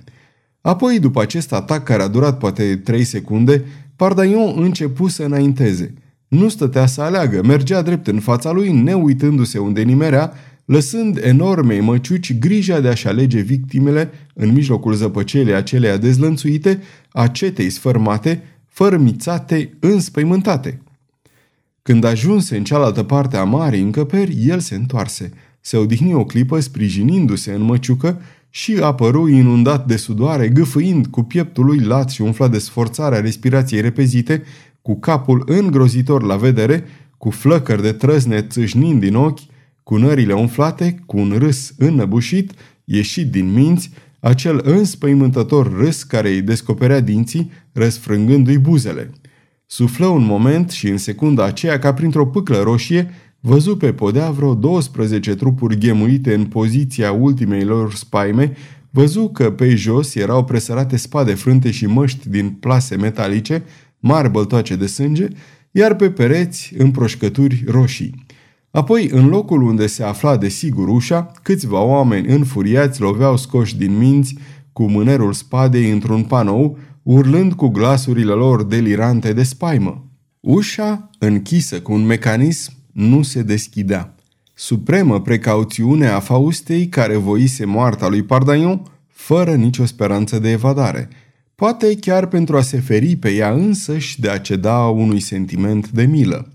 Apoi, după acest atac care a durat poate trei secunde, Pardaion începu să înainteze. Nu stătea să aleagă, mergea drept în fața lui, neuitându-se unde nimerea, lăsând enormei măciuci grija de a-și alege victimele în mijlocul zăpăcelei acelea dezlănțuite, a cetei sfărmate, fărmițate, înspăimântate. Când ajunse în cealaltă parte a marei încăperi, el se întoarse. Se odihni o clipă sprijinindu-se în măciucă și apăru inundat de sudoare, gâfâind cu pieptul lui lat și umflat de sforțarea respirației repezite, cu capul îngrozitor la vedere, cu flăcări de trăzne țâșnind din ochi, cu nările umflate, cu un râs înnăbușit, ieșit din minți, acel înspăimântător râs care îi descoperea dinții, răsfrângându-i buzele. Suflă un moment și în secunda aceea, ca printr-o pâclă roșie, văzu pe podea vreo 12 trupuri ghemuite în poziția ultimei lor spaime, văzu că pe jos erau presărate spade frânte și măști din plase metalice, mari băltoace de sânge, iar pe pereți împroșcături roșii. Apoi, în locul unde se afla de sigur ușa, câțiva oameni înfuriați loveau scoși din minți cu mânerul spadei într-un panou, urlând cu glasurile lor delirante de spaimă. Ușa, închisă cu un mecanism, nu se deschidea. Supremă precauțiune a Faustei care voise moarta lui Pardaion, fără nicio speranță de evadare. Poate chiar pentru a se feri pe ea însăși de a ceda unui sentiment de milă.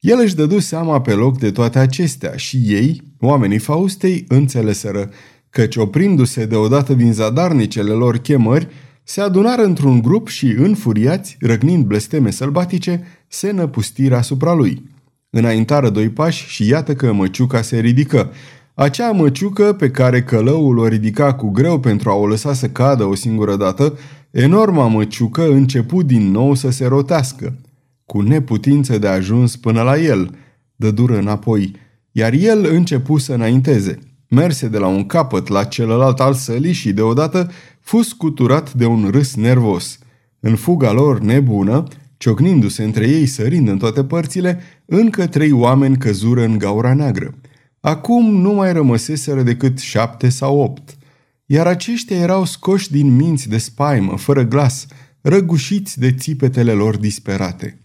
El își dădu seama pe loc de toate acestea și ei, oamenii Faustei, înțeleseră, căci oprindu-se deodată din zadarnicele lor chemări, se adunară într-un grup și, înfuriați, răgnind blesteme sălbatice, se năpustiră asupra lui. Înaintară doi pași și iată că măciuca se ridică. Acea măciucă pe care călăul o ridica cu greu pentru a o lăsa să cadă o singură dată, enorma măciucă început din nou să se rotească cu neputință de ajuns până la el, dă dură înapoi, iar el începu să înainteze. Merse de la un capăt la celălalt al sălii și deodată fu scuturat de un râs nervos. În fuga lor nebună, ciocnindu-se între ei sărind în toate părțile, încă trei oameni căzură în gaura neagră. Acum nu mai rămăseseră decât șapte sau opt. Iar aceștia erau scoși din minți de spaimă, fără glas, răgușiți de țipetele lor disperate.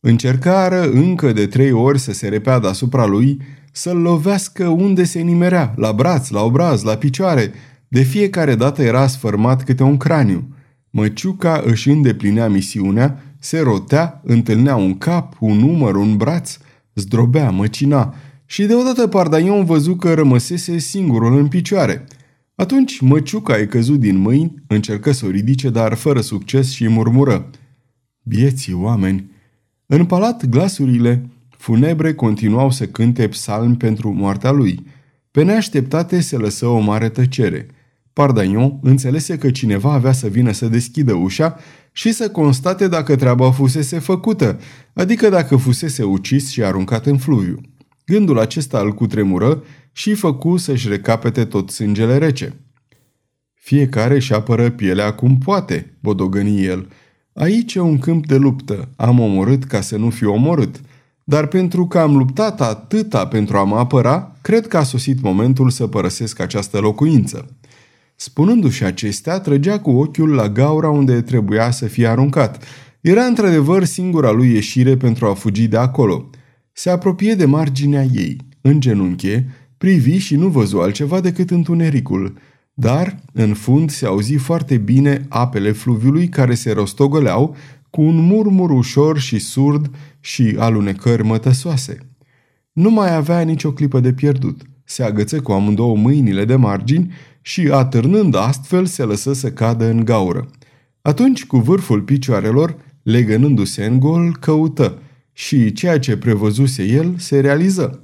Încercară încă de trei ori să se repeadă asupra lui, să-l lovească unde se nimerea, la braț, la obraz, la picioare. De fiecare dată era sfărmat câte un craniu. Măciuca își îndeplinea misiunea, se rotea, întâlnea un cap, un număr, un braț, zdrobea, măcina și deodată Pardaion văzu că rămăsese singurul în picioare. Atunci măciuca ai căzut din mâini, încercă să o ridice, dar fără succes și murmură. Bieții oameni, în palat, glasurile funebre continuau să cânte psalmi pentru moartea lui. Pe neașteptate se lăsă o mare tăcere. Pardagnon înțelese că cineva avea să vină să deschidă ușa și să constate dacă treaba fusese făcută, adică dacă fusese ucis și aruncat în fluviu. Gândul acesta îl cutremură și făcu să-și recapete tot sângele rece. Fiecare își apără pielea cum poate, bodogăni el, Aici e un câmp de luptă. Am omorât ca să nu fiu omorât. Dar pentru că am luptat atâta pentru a mă apăra, cred că a sosit momentul să părăsesc această locuință. Spunându-și acestea, trăgea cu ochiul la gaura unde trebuia să fie aruncat. Era într-adevăr singura lui ieșire pentru a fugi de acolo. Se apropie de marginea ei, în genunche, privi și nu văzu altceva decât întunericul – dar, în fund, se auzi foarte bine apele fluviului care se rostogoleau cu un murmur ușor și surd și alunecări mătăsoase. Nu mai avea nicio clipă de pierdut. Se agăță cu amândouă mâinile de margini și, atârnând astfel, se lăsă să cadă în gaură. Atunci, cu vârful picioarelor, legănându-se în gol, căută și ceea ce prevăzuse el se realiză.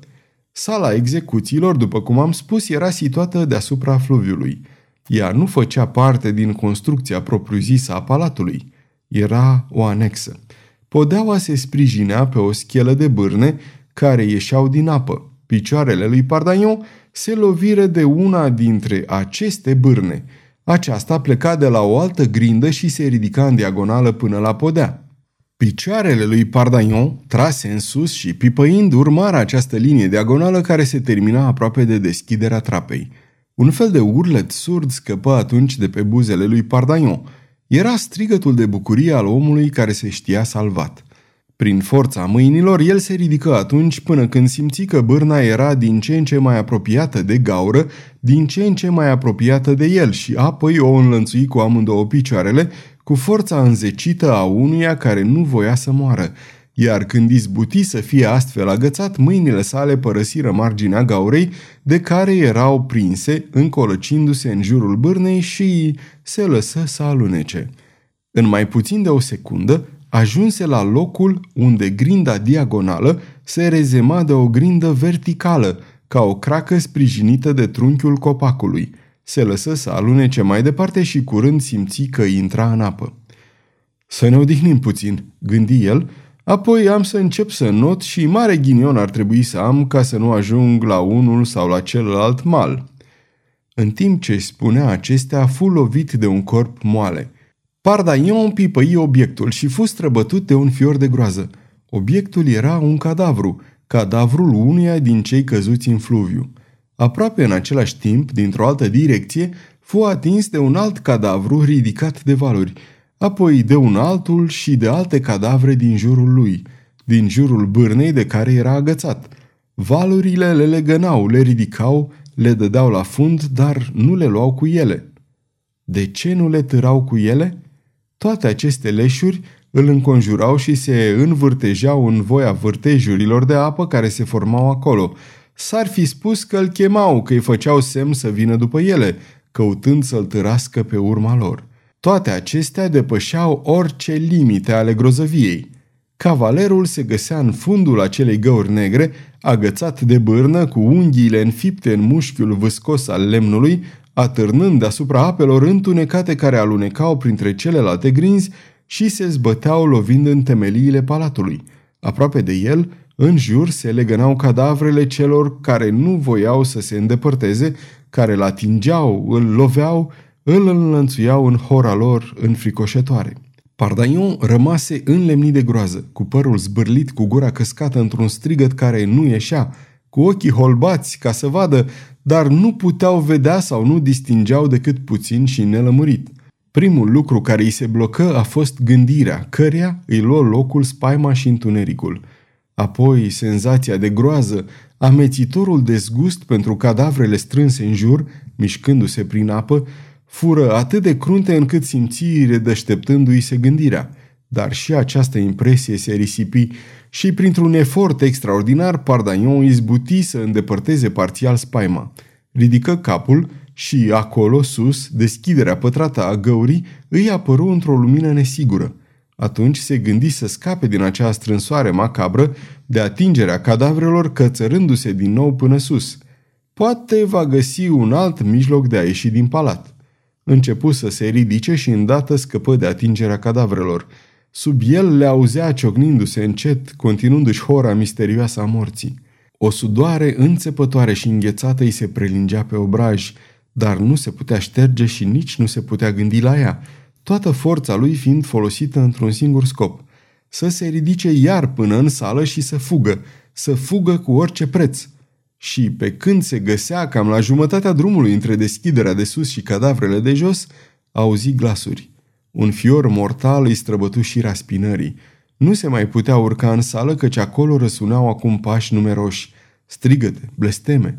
Sala execuțiilor, după cum am spus, era situată deasupra fluviului. Ea nu făcea parte din construcția propriu-zisă a palatului. Era o anexă. Podeaua se sprijinea pe o schelă de bârne care ieșeau din apă. Picioarele lui Pardagnon se lovire de una dintre aceste bârne. Aceasta pleca de la o altă grindă și se ridica în diagonală până la podea. Picioarele lui Pardaion, trase în sus și pipăind, urmara această linie diagonală care se termina aproape de deschiderea trapei. Un fel de urlet surd scăpă atunci de pe buzele lui Pardaion. Era strigătul de bucurie al omului care se știa salvat. Prin forța mâinilor, el se ridică atunci până când simți că bârna era din ce în ce mai apropiată de gaură, din ce în ce mai apropiată de el și apoi o înlănțui cu amândouă picioarele, cu forța înzecită a unuia care nu voia să moară, iar când izbuti să fie astfel agățat, mâinile sale părăsiră marginea gaurei de care erau prinse, încolăcindu-se în jurul bârnei și se lăsă să alunece. În mai puțin de o secundă, ajunse la locul unde grinda diagonală se rezema de o grindă verticală, ca o cracă sprijinită de trunchiul copacului. Se lăsă să alunece mai departe și curând simți că intra în apă. Să ne odihnim puțin, gândi el, apoi am să încep să not și mare ghinion ar trebui să am ca să nu ajung la unul sau la celălalt mal. În timp ce spunea acestea, fu lovit de un corp moale. Pardaion pipăi obiectul și fu străbătut de un fior de groază. Obiectul era un cadavru, cadavrul unuia din cei căzuți în fluviu. Aproape în același timp, dintr-o altă direcție, fu atins de un alt cadavru ridicat de valuri, apoi de un altul și de alte cadavre din jurul lui, din jurul bârnei de care era agățat. Valurile le legănau, le ridicau, le dădeau la fund, dar nu le luau cu ele. De ce nu le târau cu ele? Toate aceste leșuri îl înconjurau și se învârtejau în voia vârtejurilor de apă care se formau acolo. S-ar fi spus că îl chemau, că îi făceau semn să vină după ele, căutând să-l târască pe urma lor. Toate acestea depășeau orice limite ale grozăviei. Cavalerul se găsea în fundul acelei găuri negre, agățat de bârnă, cu unghiile înfipte în mușchiul vâscos al lemnului, atârnând deasupra apelor întunecate care alunecau printre celelalte grinzi și se zbăteau lovind în temeliile palatului. Aproape de el, în jur se legănau cadavrele celor care nu voiau să se îndepărteze, care îl atingeau, îl loveau, îl înlănțuiau în hora lor înfricoșătoare. Pardaion rămase înlemnit de groază, cu părul zbârlit, cu gura căscată într-un strigăt care nu ieșea, cu ochii holbați ca să vadă, dar nu puteau vedea sau nu distingeau decât puțin și nelămurit. Primul lucru care îi se blocă a fost gândirea, căreia îi luă locul spaima și întunericul. Apoi senzația de groază, amețitorul dezgust pentru cadavrele strânse în jur, mișcându-se prin apă, fură atât de crunte încât simți redășteptându-i se gândirea. Dar și această impresie se risipi și printr-un efort extraordinar, Pardagnon izbuti să îndepărteze parțial spaima. Ridică capul și acolo, sus, deschiderea pătrată a găurii îi apăru într-o lumină nesigură. Atunci se gândi să scape din acea strânsoare macabră de atingerea cadavrelor cățărându-se din nou până sus. Poate va găsi un alt mijloc de a ieși din palat. Începu să se ridice și îndată scăpă de atingerea cadavrelor. Sub el le auzea ciocnindu-se încet, continuându-și hora misterioasă a morții. O sudoare înțepătoare și înghețată îi se prelingea pe obraj, dar nu se putea șterge și nici nu se putea gândi la ea, toată forța lui fiind folosită într-un singur scop, să se ridice iar până în sală și să fugă, să fugă cu orice preț. Și pe când se găsea cam la jumătatea drumului între deschiderea de sus și cadavrele de jos, auzi glasuri. Un fior mortal îi străbătu și raspinării. Nu se mai putea urca în sală căci acolo răsunau acum pași numeroși, strigăte, blesteme.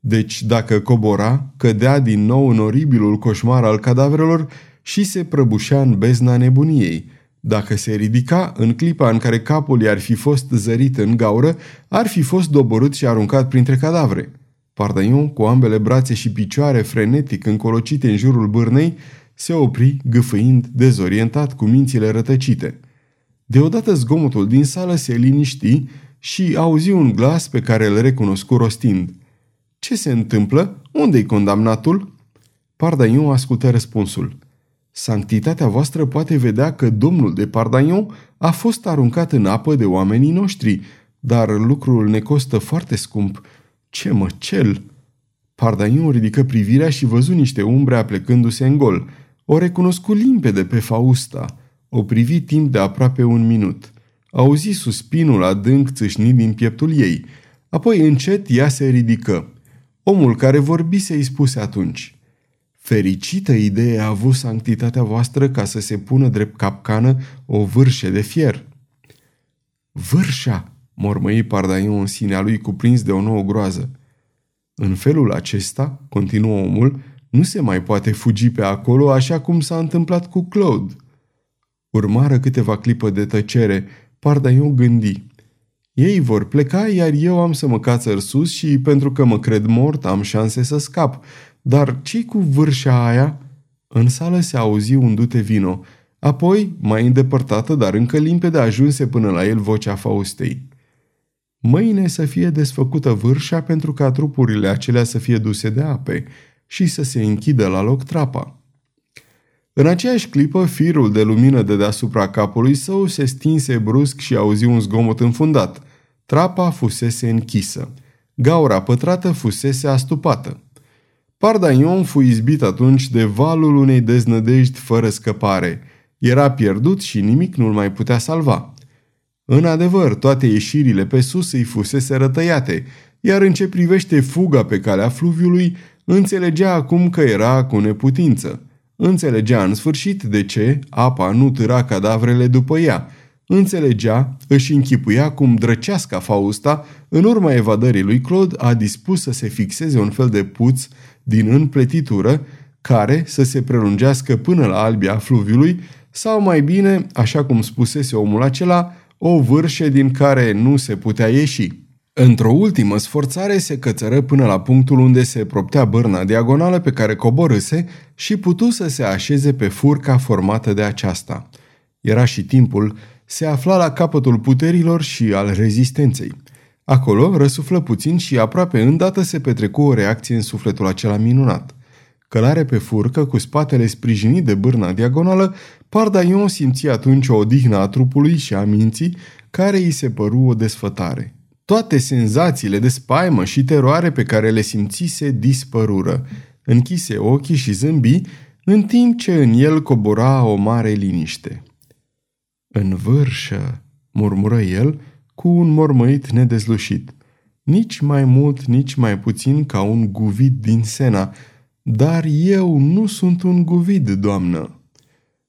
Deci, dacă cobora, cădea din nou în oribilul coșmar al cadavrelor și se prăbușea în bezna nebuniei. Dacă se ridica, în clipa în care capul i-ar fi fost zărit în gaură, ar fi fost doborât și aruncat printre cadavre. Pardaion, cu ambele brațe și picioare frenetic încolocite în jurul bârnei, se opri, gâfâind, dezorientat, cu mințile rătăcite. Deodată zgomotul din sală se liniști și auzi un glas pe care îl recunoscu rostind. Ce se întâmplă? Unde-i condamnatul?" Pardaion ascultă răspunsul. Sanctitatea voastră poate vedea că domnul de Pardaion a fost aruncat în apă de oamenii noștri, dar lucrul ne costă foarte scump. Ce măcel! Pardaion ridică privirea și văzu niște umbre aplecându-se în gol. O recunoscu limpede pe Fausta. O privi timp de aproape un minut. Auzi suspinul adânc țâșnit din pieptul ei. Apoi încet ea se ridică. Omul care vorbise îi spuse atunci. Fericită idee a avut sanctitatea voastră ca să se pună drept capcană o vârșe de fier. Vârșa, mormăi Pardaion în sinea lui cuprins de o nouă groază. În felul acesta, continuă omul, nu se mai poate fugi pe acolo așa cum s-a întâmplat cu Claude. Urmară câteva clipă de tăcere, Pardaion gândi. Ei vor pleca, iar eu am să mă cațăr sus și, pentru că mă cred mort, am șanse să scap. Dar ce cu vârșa aia? În sală se auzi un dute vino. Apoi, mai îndepărtată, dar încă limpede, ajunse până la el vocea Faustei. Mâine să fie desfăcută vârșa pentru ca trupurile acelea să fie duse de ape și să se închidă la loc trapa. În aceeași clipă, firul de lumină de deasupra capului său se stinse brusc și auzi un zgomot înfundat. Trapa fusese închisă. Gaura pătrată fusese astupată. Pardaion fu izbit atunci de valul unei deznădejdi fără scăpare. Era pierdut și nimic nu-l mai putea salva. În adevăr, toate ieșirile pe sus îi fusese rătăiate, iar în ce privește fuga pe calea fluviului, înțelegea acum că era cu neputință. Înțelegea în sfârșit de ce apa nu târa cadavrele după ea. Înțelegea, își închipuia cum drăceasca Fausta, în urma evadării lui Claude, a dispus să se fixeze un fel de puț din înpletitură care să se prelungească până la albia fluviului sau mai bine, așa cum spusese omul acela, o vârșe din care nu se putea ieși. Într-o ultimă sforțare se cățără până la punctul unde se proptea bărna diagonală pe care coborâse și putu să se așeze pe furca formată de aceasta. Era și timpul, se afla la capătul puterilor și al rezistenței. Acolo răsuflă puțin și aproape îndată se petrecu o reacție în sufletul acela minunat. Călare pe furcă, cu spatele sprijinit de bârna diagonală, Pardaion simți atunci o odihnă a trupului și a minții, care îi se păru o desfătare. Toate senzațiile de spaimă și teroare pe care le simțise dispărură. Închise ochii și zâmbi, în timp ce în el cobora o mare liniște. În vârșă, murmură el, cu un mormăit nedezlușit. Nici mai mult, nici mai puțin ca un guvid din Sena, dar eu nu sunt un guvid, doamnă.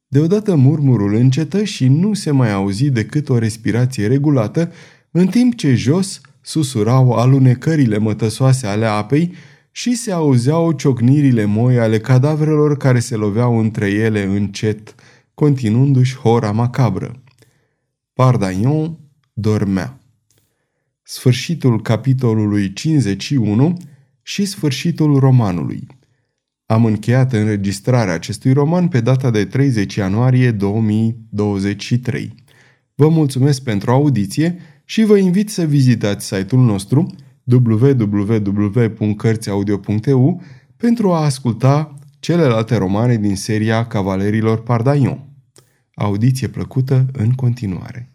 Deodată murmurul încetă și nu se mai auzi decât o respirație regulată, în timp ce jos susurau alunecările mătăsoase ale apei și se auzeau ciocnirile moi ale cadavrelor care se loveau între ele încet, continuându-și hora macabră. Pardaion dormea. Sfârșitul capitolului 51 și sfârșitul romanului. Am încheiat înregistrarea acestui roman pe data de 30 ianuarie 2023. Vă mulțumesc pentru audiție și vă invit să vizitați site-ul nostru www.cărțiaudio.eu pentru a asculta celelalte romane din seria Cavalerilor Pardaion. Audiție plăcută în continuare.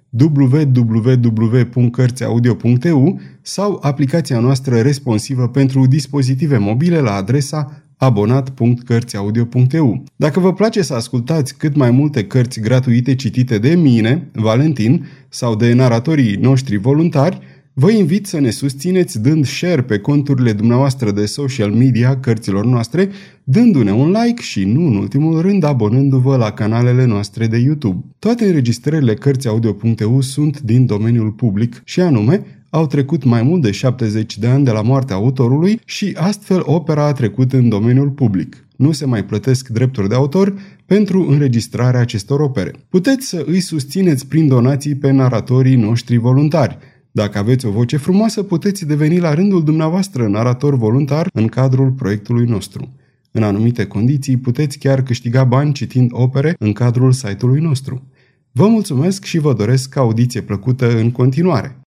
www.cărțiaudio.eu sau aplicația noastră responsivă pentru dispozitive mobile la adresa abonat.cărțiaudio.eu. Dacă vă place să ascultați cât mai multe cărți gratuite citite de mine, Valentin, sau de naratorii noștri voluntari, Vă invit să ne susțineți dând share pe conturile dumneavoastră de social media cărților noastre, dându-ne un like și, nu în ultimul rând, abonându-vă la canalele noastre de YouTube. Toate înregistrările Cărțiaudio.eu sunt din domeniul public și anume Au trecut mai mult de 70 de ani de la moartea autorului și astfel opera a trecut în domeniul public. Nu se mai plătesc drepturi de autor pentru înregistrarea acestor opere. Puteți să îi susțineți prin donații pe naratorii noștri voluntari. Dacă aveți o voce frumoasă, puteți deveni la rândul dumneavoastră narator voluntar în cadrul proiectului nostru. În anumite condiții puteți chiar câștiga bani citind opere în cadrul site-ului nostru. Vă mulțumesc și vă doresc audiție plăcută în continuare.